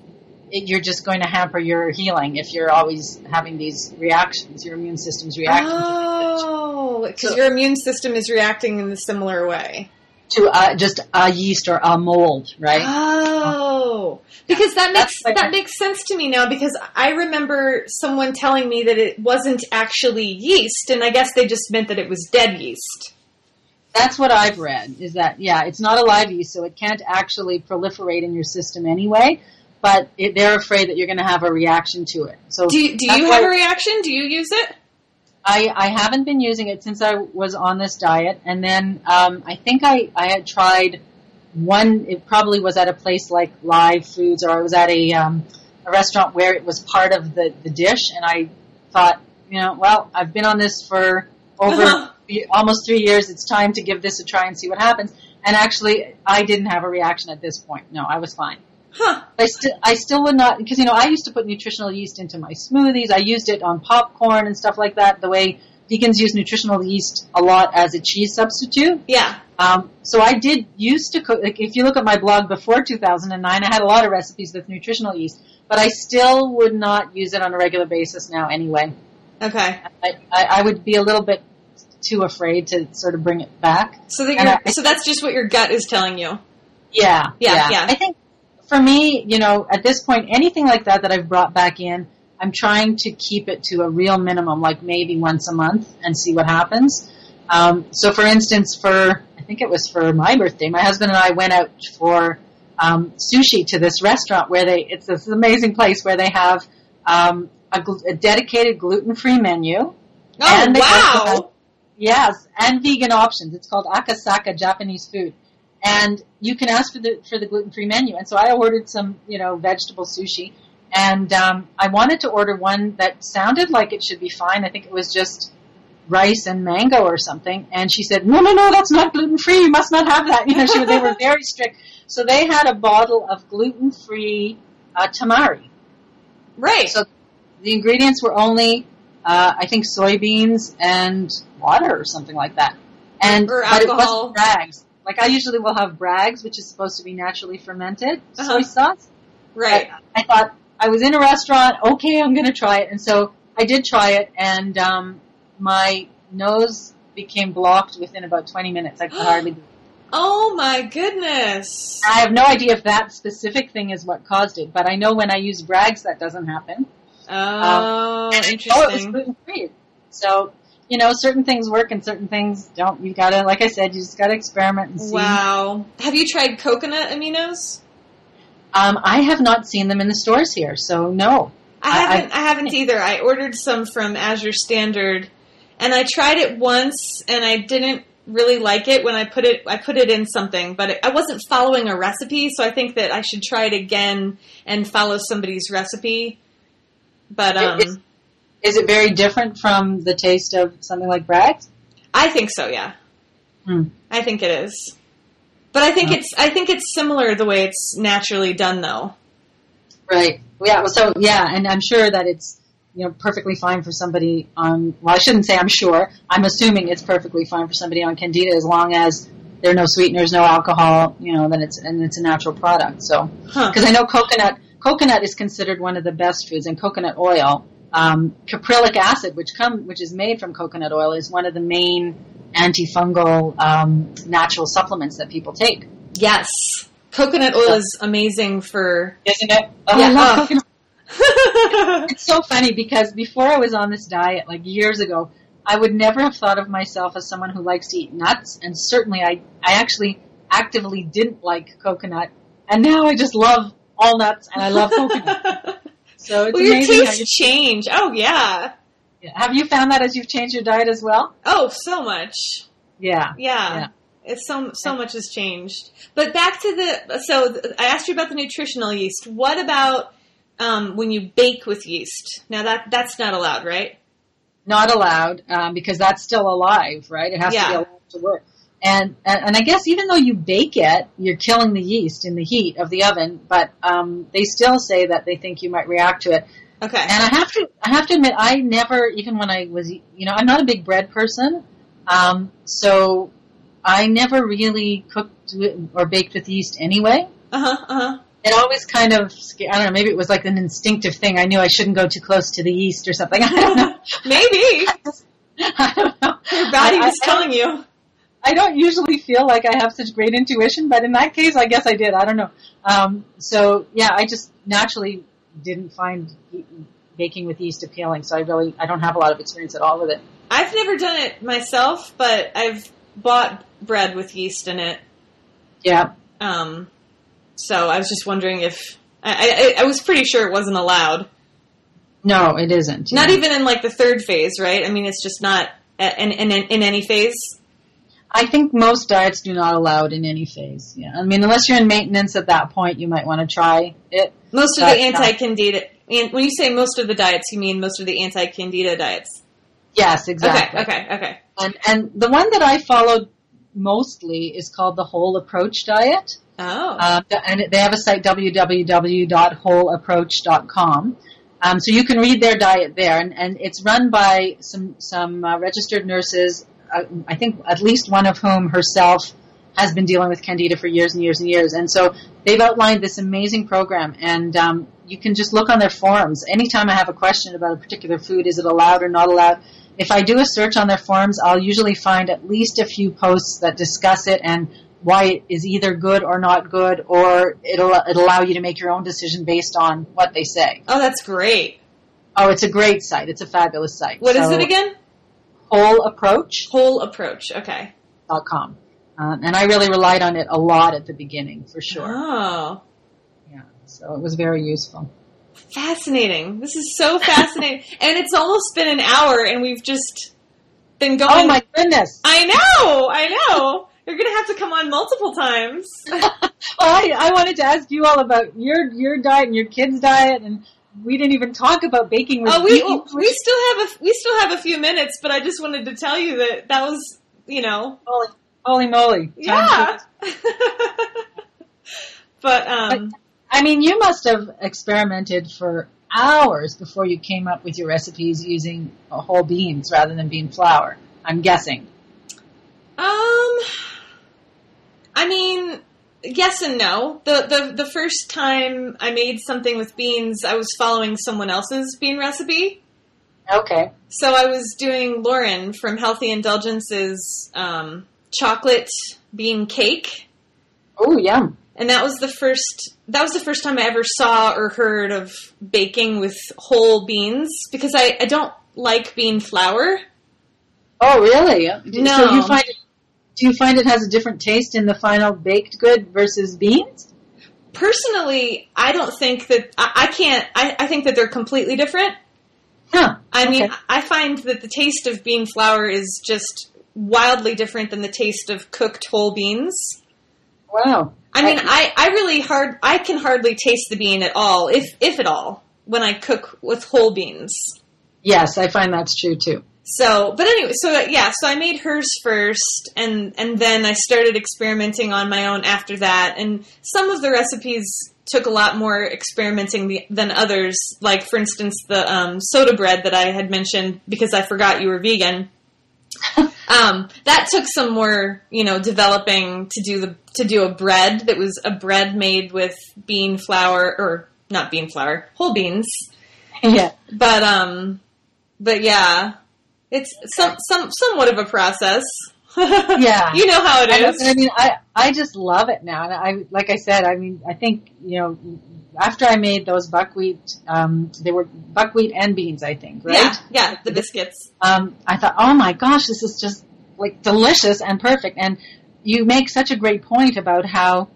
it, you're just going to hamper your healing if you're always having these reactions. Your immune system's reacting Oh, because So- your immune system is reacting in a similar way. To uh, just a yeast or a mold, right? Oh, because that makes that makes sense to me now. Because I remember someone telling me that it wasn't actually yeast, and I guess they just meant that it was dead yeast. That's what I've read. Is that yeah, it's not a live yeast, so it can't actually proliferate in your system anyway. But it, they're afraid that you're going to have a reaction to it. So Do you, do you have a reaction? Do you use it? I, I haven't been using it since I was on this diet, and then um, I think I, I had tried one. It probably was at a place like Live Foods, or I was at a um, a restaurant where it was part of the the dish, and I thought, you know, well, I've been on this for over almost three years. It's time to give this a try and see what happens. And actually, I didn't have a reaction at this point. No, I was fine. Huh. I still, I still would not, because you know, I used to put nutritional yeast into my smoothies. I used it on popcorn and stuff like that. The way vegans use nutritional yeast a lot as a cheese substitute. Yeah. Um, so I did used to cook. Like if you look at my blog before 2009, I had a lot of recipes with nutritional yeast, but I still would not use it on a regular basis now. Anyway, Okay. I, I, I would be a little bit too afraid to sort of bring it back. So that you're, I- so that's just what your gut is telling you. Yeah, Yeah, yeah. I think for me, you know, at this point, anything like that that I've brought back in, I'm trying to keep it to a real minimum, like maybe once a month, and see what happens. Um, so, for instance, for I think it was for my birthday, my husband and I went out for um, sushi to this restaurant where they it's this amazing place where they have um, a, a dedicated gluten-free menu. Oh And also have- wow. Yes, and vegan options. It's called Akasaka Japanese food. And you can ask for the for the gluten free menu. And so I ordered some, you know, vegetable sushi. And um, I wanted to order one that sounded like it should be fine. I think it was just rice and mango or something. And she said, "No, no, no, that's not gluten free. You must not have that." You know, she, they were very strict. So they had a bottle of gluten free uh, tamari. Right. So the ingredients were only, uh, I think, soybeans and water or something like that. And Or but it wasn't Bragg's. Like I usually will have Bragg's, which is supposed to be naturally fermented Uh-huh. soy sauce. right. I thought I was in a restaurant. Okay, I'm going to try it, and so I did try it, and um, my nose became blocked within about 20 minutes. I could hardly. breathe. Oh my goodness. I have no idea if that specific thing is what caused it, but I know when I use Bragg's, that doesn't happen. Oh, interesting. Oh, it was gluten free. So, you know, certain things work and certain things don't. You gotta, like I said, you just gotta experiment and see. Wow. Have you tried coconut aminos? Um, I have not seen them in the stores here, so no. I I- haven't. I, haven't either. I ordered some from Azure Standard, and I tried it once, and I didn't really like it when I put it. I put it in something, but it, I wasn't following a recipe, so I think that I should try it again and follow somebody's recipe. But um, It's- Is it very different from the taste of something like Bragg's? I think so. Yeah, Hmm. I think it is. But I think Oh. it's. I think it's similar the way it's naturally done, though. Right. Yeah. well, So yeah, and I'm sure that it's you know perfectly fine for somebody on. Well, I shouldn't say I'm sure. I'm assuming it's perfectly fine for somebody on Candida as long as there are no sweeteners, no alcohol. You know, then it's and it's a natural product. So Huh. because I know coconut coconut is considered one of the best foods, and coconut oil, um, caprylic acid, which come which is made from coconut oil, is one of the main antifungal um, natural supplements that people take. Yes, coconut oil is amazing for. Isn't it? Oh, Yeah, oh. it's so funny because before I was on this diet, like years ago, I would never have thought of myself as someone who likes to eat nuts, and certainly I, I actually actively didn't like coconut, and now I just love all nuts and I love coconut. So it's well, your tastes change. Oh yeah. you, have you found that as you've changed your diet as well? Oh, so much. Yeah. Yeah. Yeah. It's so so much has changed. But back to the so I asked you about the nutritional yeast. What about um, when you bake with yeast? Now that that's not allowed, right? Not allowed um, because that's still alive, right? It has to be alive to work. And, and I guess even though you bake it, you're killing the yeast in the heat of the oven. But um, they still say that they think you might react to it. Okay. And I have to, I have to admit, I never, even when I was, you know, I'm not a big bread person, um, so I never really cooked or baked with yeast anyway. Uh huh. Uh huh. It always kind of, I don't know, maybe it was like an instinctive thing. I knew I shouldn't go too close to the yeast or something. I don't know. Maybe I don't know. your body was telling you. I don't usually feel like I have such great intuition, but in that case, I guess I did. I don't know. Um, so yeah, I just naturally didn't find baking with yeast appealing. So I really, I don't have a lot of experience at all with it. I've never done it myself, but I've bought bread with yeast in it. Yeah. Um, so I was just wondering if I, I, I was pretty sure it wasn't allowed. No, it isn't. Not Yeah. even in like the third phase, right? I mean, it's just not in in, in any phase. I think most diets do not allow it in any phase. Yeah. I mean, unless you're in maintenance at that point, you might want to try it. Most of the uh, anti-candida. And when you say most of the diets, you mean most of the anti-candida diets. Yes, exactly. Okay, okay, okay. And and the one that I followed mostly is called the Whole Approach Diet. Oh. Um, and they have a site www.wholeapproach.com. Um, so you can read their diet there, and, and it's run by some some uh, registered nurses. Uh, I think at least one of whom herself has been dealing with candida for years and years and years. And so they've outlined this amazing program, and um, you can just look on their forums. Anytime I have a question about a particular food, is it allowed or not allowed? If I do a search on their forums, I'll usually find at least a few posts that discuss it and why it is either good or not good, or it'll, it'll allow you to make your own decision based on what they say. Oh, that's great. Oh, it's a great site. It's a fabulous site. What is So, it again? Wholeapproach.com. Whole approach. Okay. Dot Um, and I really relied on it a lot at the beginning, for sure. Oh, Yeah. So it was very useful. fascinating. This is so fascinating. and it's almost been an hour and we've just been going. Oh my goodness! I know, I know. You're going to have to come on multiple times. Well, I, I wanted to ask you all about your your diet and your kids' diet, and we didn't even talk about baking with Oh, we we still have a we still have a few minutes, but I just wanted to tell you that that was you know Holy, holy moly! Yeah. but um, I mean, you must have experimented for hours before you came up with your recipes using whole beans rather than bean flour. I'm guessing. um, I mean, yes and no. The the the first time I made something with beans, I was following someone else's bean recipe. Okay. So I was doing Lauren from Healthy Indulgence's um, chocolate bean cake. Oh, yum. and that was the first that was the first time I ever saw or heard of baking with whole beans because I, I don't like bean flour. Oh, really? No. So you find it, do you find it has a different taste in the final baked good versus beans? Personally, I don't think that I, I can't I, I think that they're completely different. Huh. I mean Okay. I find that the taste of bean flour is just wildly different than the taste of cooked whole beans. Wow. I mean, I, I really hard I can hardly taste the bean at all, if if at all, when I cook with whole beans. Yes, I find that's true too. So, but anyway, so yeah, so I made hers first, and and then I started experimenting on my own after that. And some of the recipes took a lot more experimenting the, than others. Like, for instance, the um, soda bread that I had mentioned because I forgot you were vegan. um, that took some more, you know, developing to do the to do a bread that was a bread made with bean flour or not bean flour, whole beans yeah. but um but yeah it's some some somewhat of a process Yeah. you know how it is. I, I mean, I I just love it now. And I like I said, I mean, I think you know, after I made those buckwheat, um, they were buckwheat and beans, I think, right? yeah yeah the biscuits Um, I thought, oh my gosh, this is just like delicious and perfect. And you make such a great point about how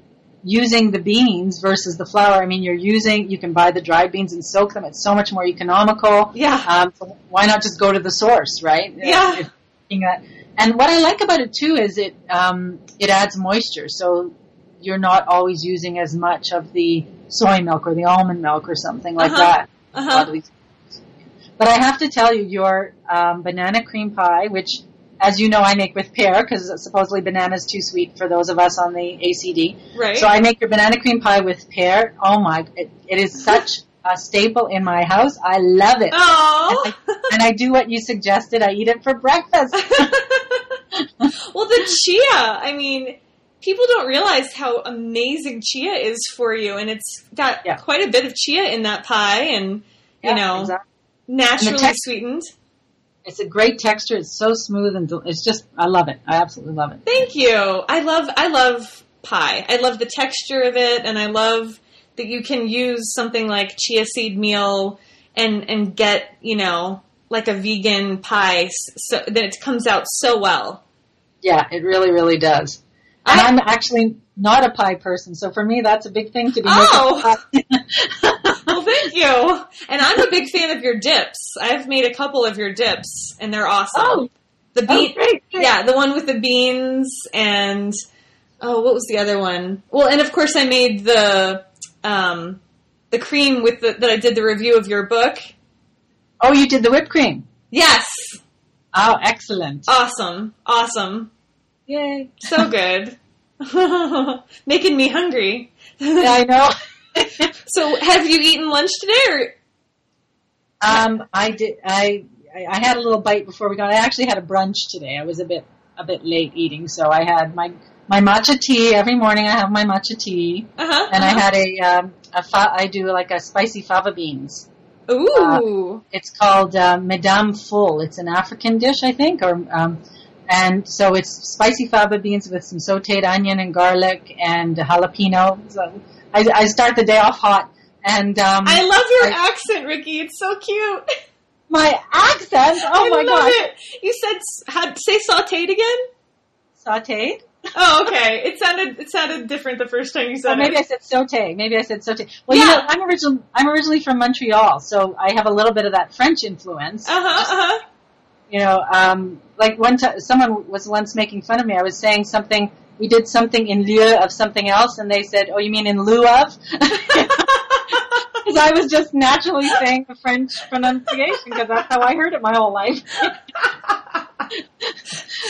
using the beans versus the flour. I mean, you're using, you can buy the dried beans and soak them. It's so much more economical. yeah Um, so why not just go to the source, right? Yeah. If- if- And what I like about it too is it um, it adds moisture, so you're not always using as much of the soy milk or the almond milk or something like Uh-huh. that. Uh-huh But I have to tell you, your um, banana cream pie, which, as you know, I make with pear because supposedly banana is too sweet for those of us on the ACD. right So I make your banana cream pie with pear. Oh my! It, it is such a staple in my house. I love it, oh and I do what you suggested. I eat it for breakfast. well the chia i mean people don't realize how amazing chia is for you and it's got Yeah. quite a bit of chia in that pie and you Yeah, know exactly. naturally tex- sweetened It's a great texture. It's so smooth and del- it's just I love it. I absolutely love it. Thank you. I love I love pie. I love the texture of it, and I love that you can use something like chia seed meal and and get you know like a vegan pie so that it comes out so well. Yeah, it really, really does. And I- I'm actually not a pie person, so for me that's a big thing to be Oh. making pie. Well, thank you. And I'm a big fan of your dips. I've made a couple of your dips, and they're awesome. oh, the oh, bean, great, great. yeah, the one with the beans and oh, what was the other one? Well, and of course I made the um, the cream with the that I did the review of your book. Oh, you did the whipped cream. Yes, Oh, excellent. Awesome. Awesome. Yay. So good. Making me hungry. Yeah, I know. So have you eaten lunch today or um, I did, I, I had a little bite before we got, I actually had a brunch today. I was a bit, a bit late eating, so I had my, my matcha tea. Every morning I have my matcha tea. uh-huh, And I uh-huh. had a, um, a fa- I do like a spicy fava beans. Ooh. It's called uh, Madame Full. It's an African dish, I think, or um, and so it's spicy fava beans with some sautéed onion and garlic and jalapeno. So I, I start the day off hot, and um, I love your I- accent, Ricki. It's so cute. my accent. Oh I my it. You said how, say sautéed again? sautéed. Oh, okay. It sounded it sounded different the first time you said Or maybe it. I said sauté. Maybe I said sauté. Well, you Yeah. know, I'm original. I'm originally from Montreal, so I have a little bit of that French influence. Uh huh. Uh huh. you know, um, like one time, someone was once making fun of me. I was saying something, we did something in lieu of something else, and they said, oh, you mean in lieu of? Because I was just naturally saying the French pronunciation, because that's how I heard it my whole life.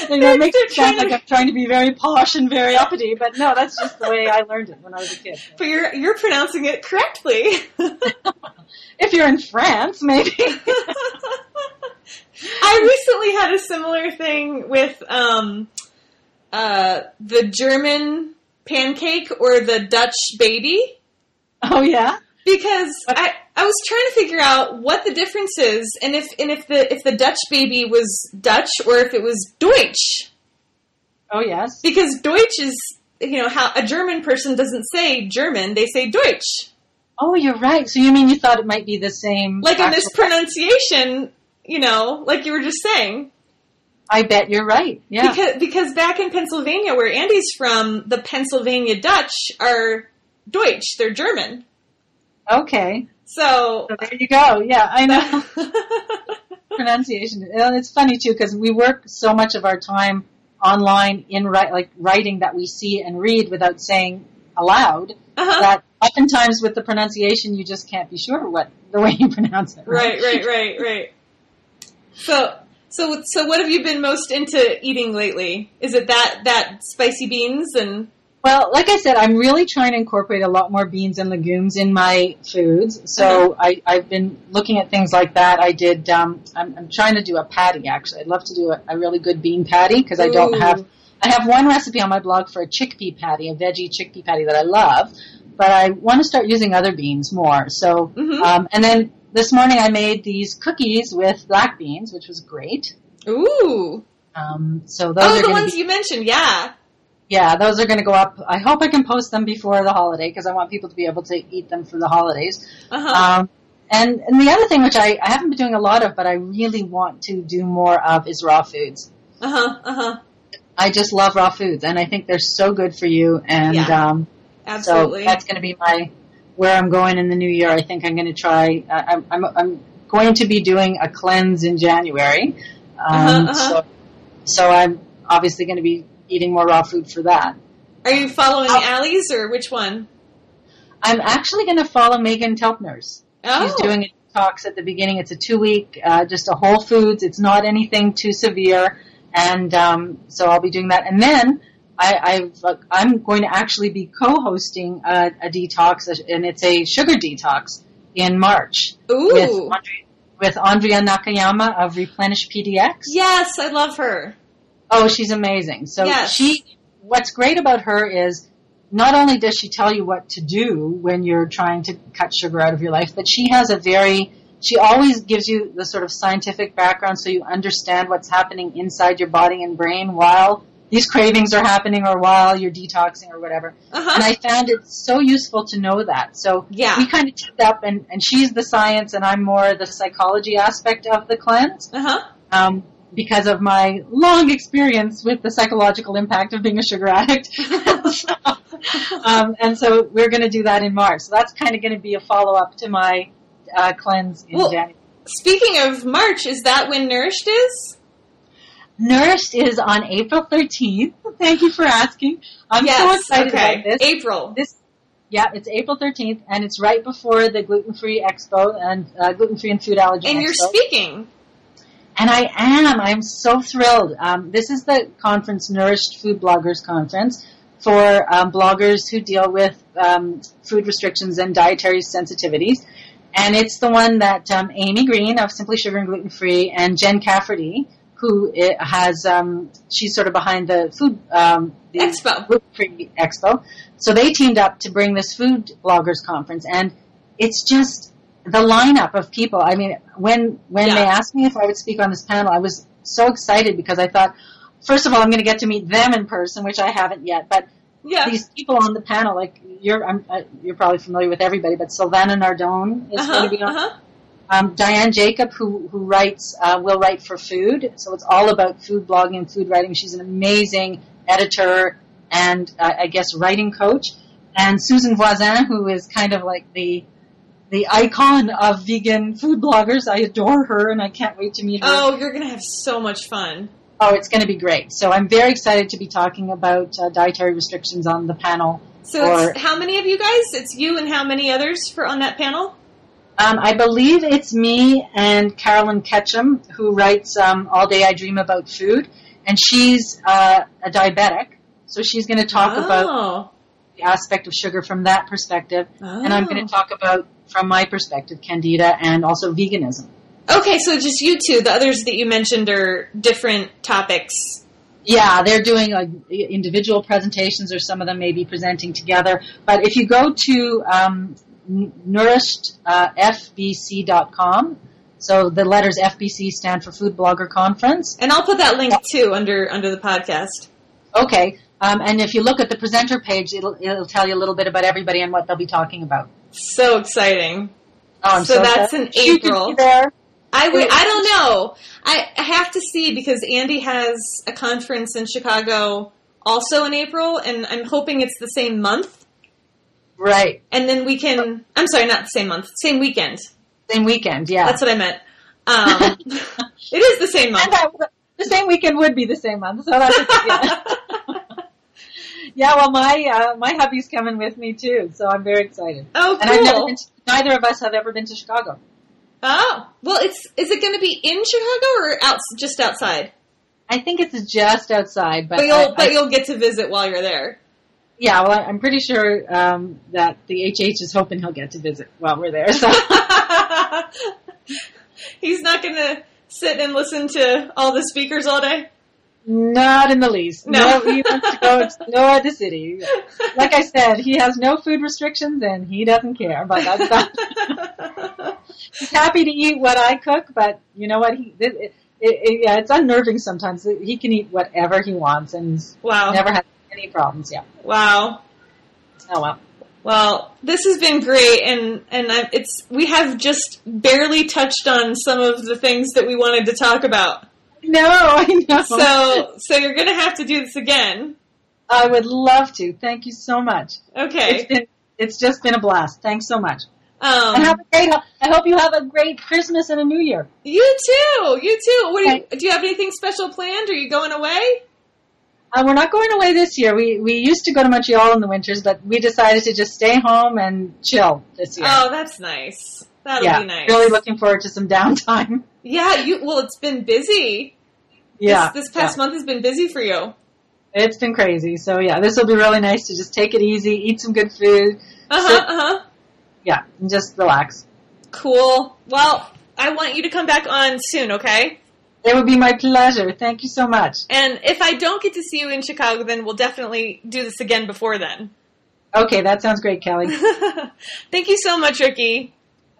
you know, it makes it sound like I'm trying to be very posh and very uppity, but no, that's just the way I learned it when I was a kid. But you're you're pronouncing it correctly. If you're in France, maybe. I recently had a similar thing with um, uh, the German pancake or the Dutch baby oh yeah? because I, I was trying to figure out what the difference is and if and if the if the Dutch baby was Dutch or if it was Deutsch Oh yes. because Deutsch is you know how a German person doesn't say German they say Deutsch Oh, you're right. So you mean you thought it might be the same? like a mispronunciation you know like you were just saying I bet you're right. Yeah. Because because back in Pennsylvania, where Andy's from, the Pennsylvania Dutch are Deutsch. They're German. okay. So So there you go. Yeah, I know. Pronunciation. It's funny too because we work so much of our time online in like writing that we see and read without saying aloud. uh-huh. That oftentimes with the pronunciation you just can't be sure what the way you pronounce it. right, right, right, right. So so so what have you been most into eating lately? Is it that that spicy beans and Well, like I said, I'm really trying to incorporate a lot more beans and legumes in my foods. So I, I've been looking at things like that. I did. Um, I'm, I'm trying to do a patty. Actually, I'd love to do a, a really good bean patty because I don't have. I have one recipe on my blog for a chickpea patty, a veggie chickpea patty that I love, but I want to start using other beans more. So, Mhm. um, and then this morning I made these cookies with black beans, which was great. ooh Um, so those oh are the ones be, you mentioned yeah yeah, those are going to go up. I hope I can post them before the holiday because I want people to be able to eat them for the holidays. uh huh Um, and, and the other thing, which I, I haven't been doing a lot of, but I really want to do more of, is raw foods. uh huh uh huh I just love raw foods, and I think they're so good for you. And Yeah. um, absolutely so that's going to be my where I'm going in the new year. I think I'm going to try. I, I'm, I'm I'm going to be doing a cleanse in January. Um, Uh-huh, uh-huh. So so I'm obviously going to be eating more raw food for that. are you following Oh. Allie's or which one? I'm actually going to follow Meghan Telpner's. Oh. She's doing a detox at the beginning. It's a two week, uh, just a whole foods. It's not anything too severe. And, um, so I'll be doing that. And then I, I've, uh, I'm going to actually be co-hosting a, a detox and it's a sugar detox in March with. Andre, with Andrea Nakayama of Replenish PDX. Yes, I love her. Oh, she's amazing. So Yes. she, what's great about her is not only does she tell you what to do when you're trying to cut sugar out of your life, but she has a very, she always gives you the sort of scientific background so you understand what's happening inside your body and brain while these cravings are happening or while you're detoxing or whatever. Uh And. I found it so useful to know that. So Yeah. we kind of teamed up and, and she's the science and I'm more the psychology aspect of the cleanse Uh huh. um, because of my long experience with the psychological impact of being a sugar addict. So, um, and so we're going to do that in March. So that's kind of going to be a follow up to my uh, cleanse in Well- January. Speaking of March, is that when Nourished is? Nourished is on April 13th. Thank you for asking. I'm so excited okay. about this. April. This, yeah, it's April 13th, and it's right before the gluten free expo and uh, gluten free and food allergy and expo. you're speaking. And I am. I'm so thrilled. Um, this is the conference, Nourished Food Bloggers Conference, for um, bloggers who deal with um, food restrictions and dietary sensitivities. And it's the one that um, Amy Green of Simply Sugar and Gluten Free and Jen Cafferty, who has, um, she's sort of behind the food um, the Expo. Gluten Free Expo. So they teamed up to bring this food bloggers conference, and it's just the lineup of people. I mean, when when Yeah. they asked me if I would speak on this panel, I was so excited because I thought, first of all, I'm going to get to meet them in person, which I haven't yet, but Yeah. these people on the panel, like you're, I'm, uh, you're probably familiar with everybody, but Silvana Nardone is Uh-huh, going to be on. uh-huh. Um, Diane Jacob, who who writes uh, Will Write for Food, so it's all about food blogging and food writing. She's an amazing editor and uh, I guess writing coach. And Susan Voisin, who is kind of like the the icon of vegan food bloggers. I adore her, and I can't wait to meet her. Oh, you're gonna have so much fun. Oh, it's going to be great. So I'm very excited to be talking about uh, dietary restrictions on the panel. So how many of you guys? It's you and how many others for on that panel? Um, I believe it's me and Carolyn Ketchum who writes um, All Day I Dream About Food, and she's uh, a diabetic, so she's going to talk about oh. the aspect of sugar from that perspective, and I'm going Oh. to talk about from my perspective candida and also veganism. Okay, so just you two. The others that you mentioned are different topics. Yeah, they're doing like individual presentations, or some of them may be presenting together. But if you go to um, nourishedfbc.com, so the letters FBC stand for Food Blogger Conference. And I'll put that link too under under the podcast. Okay, um, and if you look at the presenter page, it'll it'll tell you a little bit about everybody and what they'll be talking about. So exciting. Oh, I'm So that's excited. in April. there. I would. I don't know. I, I have to see because Andy has a conference in Chicago also in April, and I'm hoping it's the same month. Right, And then we can. I'm sorry, not the same month, same weekend. same weekend. Yeah, That's what I meant. Um, it is the same month. the same weekend would be the same month. So that's yeah. yeah. Well, my uh, my hubby's coming with me too, so I'm very excited. oh, And I've never cool. been. To, neither of us have ever been to Chicago. Oh, well, it's is it going to be in Chicago or out just outside? I think it's just outside, but, But you'll I- I- but you'll get to visit while you're there. Yeah. Well, I'm pretty sure um, that the HH is hoping he'll get to visit while we're there. So He's not going to sit and listen to all the speakers all day. not in the least. No. No, he wants to go explore the city. Like I said, he has no food restrictions and he doesn't care. But that's not. he's happy to eat what I cook, but you know what? He it, it, it, yeah, it's unnerving sometimes. He can eat whatever he wants, and wow. never had any problems. Yeah. Wow. Oh well. Well, this has been great, and and I, it's we have just barely touched on some of the things that we wanted to talk about. No, I know. So so you're gonna have to do this again. I would love to. Thank you so much. Okay. It's been it's just been a blast. Thanks so much. Um, and have a great. I hope you have a great Christmas and a New Year. you too. You too. What do you, do? You have anything special planned? Are you going away? Uh, we're not going away this year. We we used to go to Montreal in the winters, but we decided to just stay home and chill this year. Oh, that's nice. That'll yeah, be nice. really looking forward to some downtime. Yeah. You. Well, it's been busy. Yeah, This, this past month has been busy for you. it's been crazy. So yeah, this will be really nice to just take it easy, eat some good food, Uh huh. Uh huh. yeah, and just relax. Cool. Well, I want you to come back on soon, okay? It would be my pleasure. Thank you so much. And if I don't get to see you in Chicago, then we'll definitely do this again before then. Okay, that sounds great, Kelly. Thank you so much, Ricki.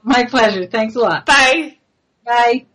my pleasure. Thanks a lot. Bye. Bye.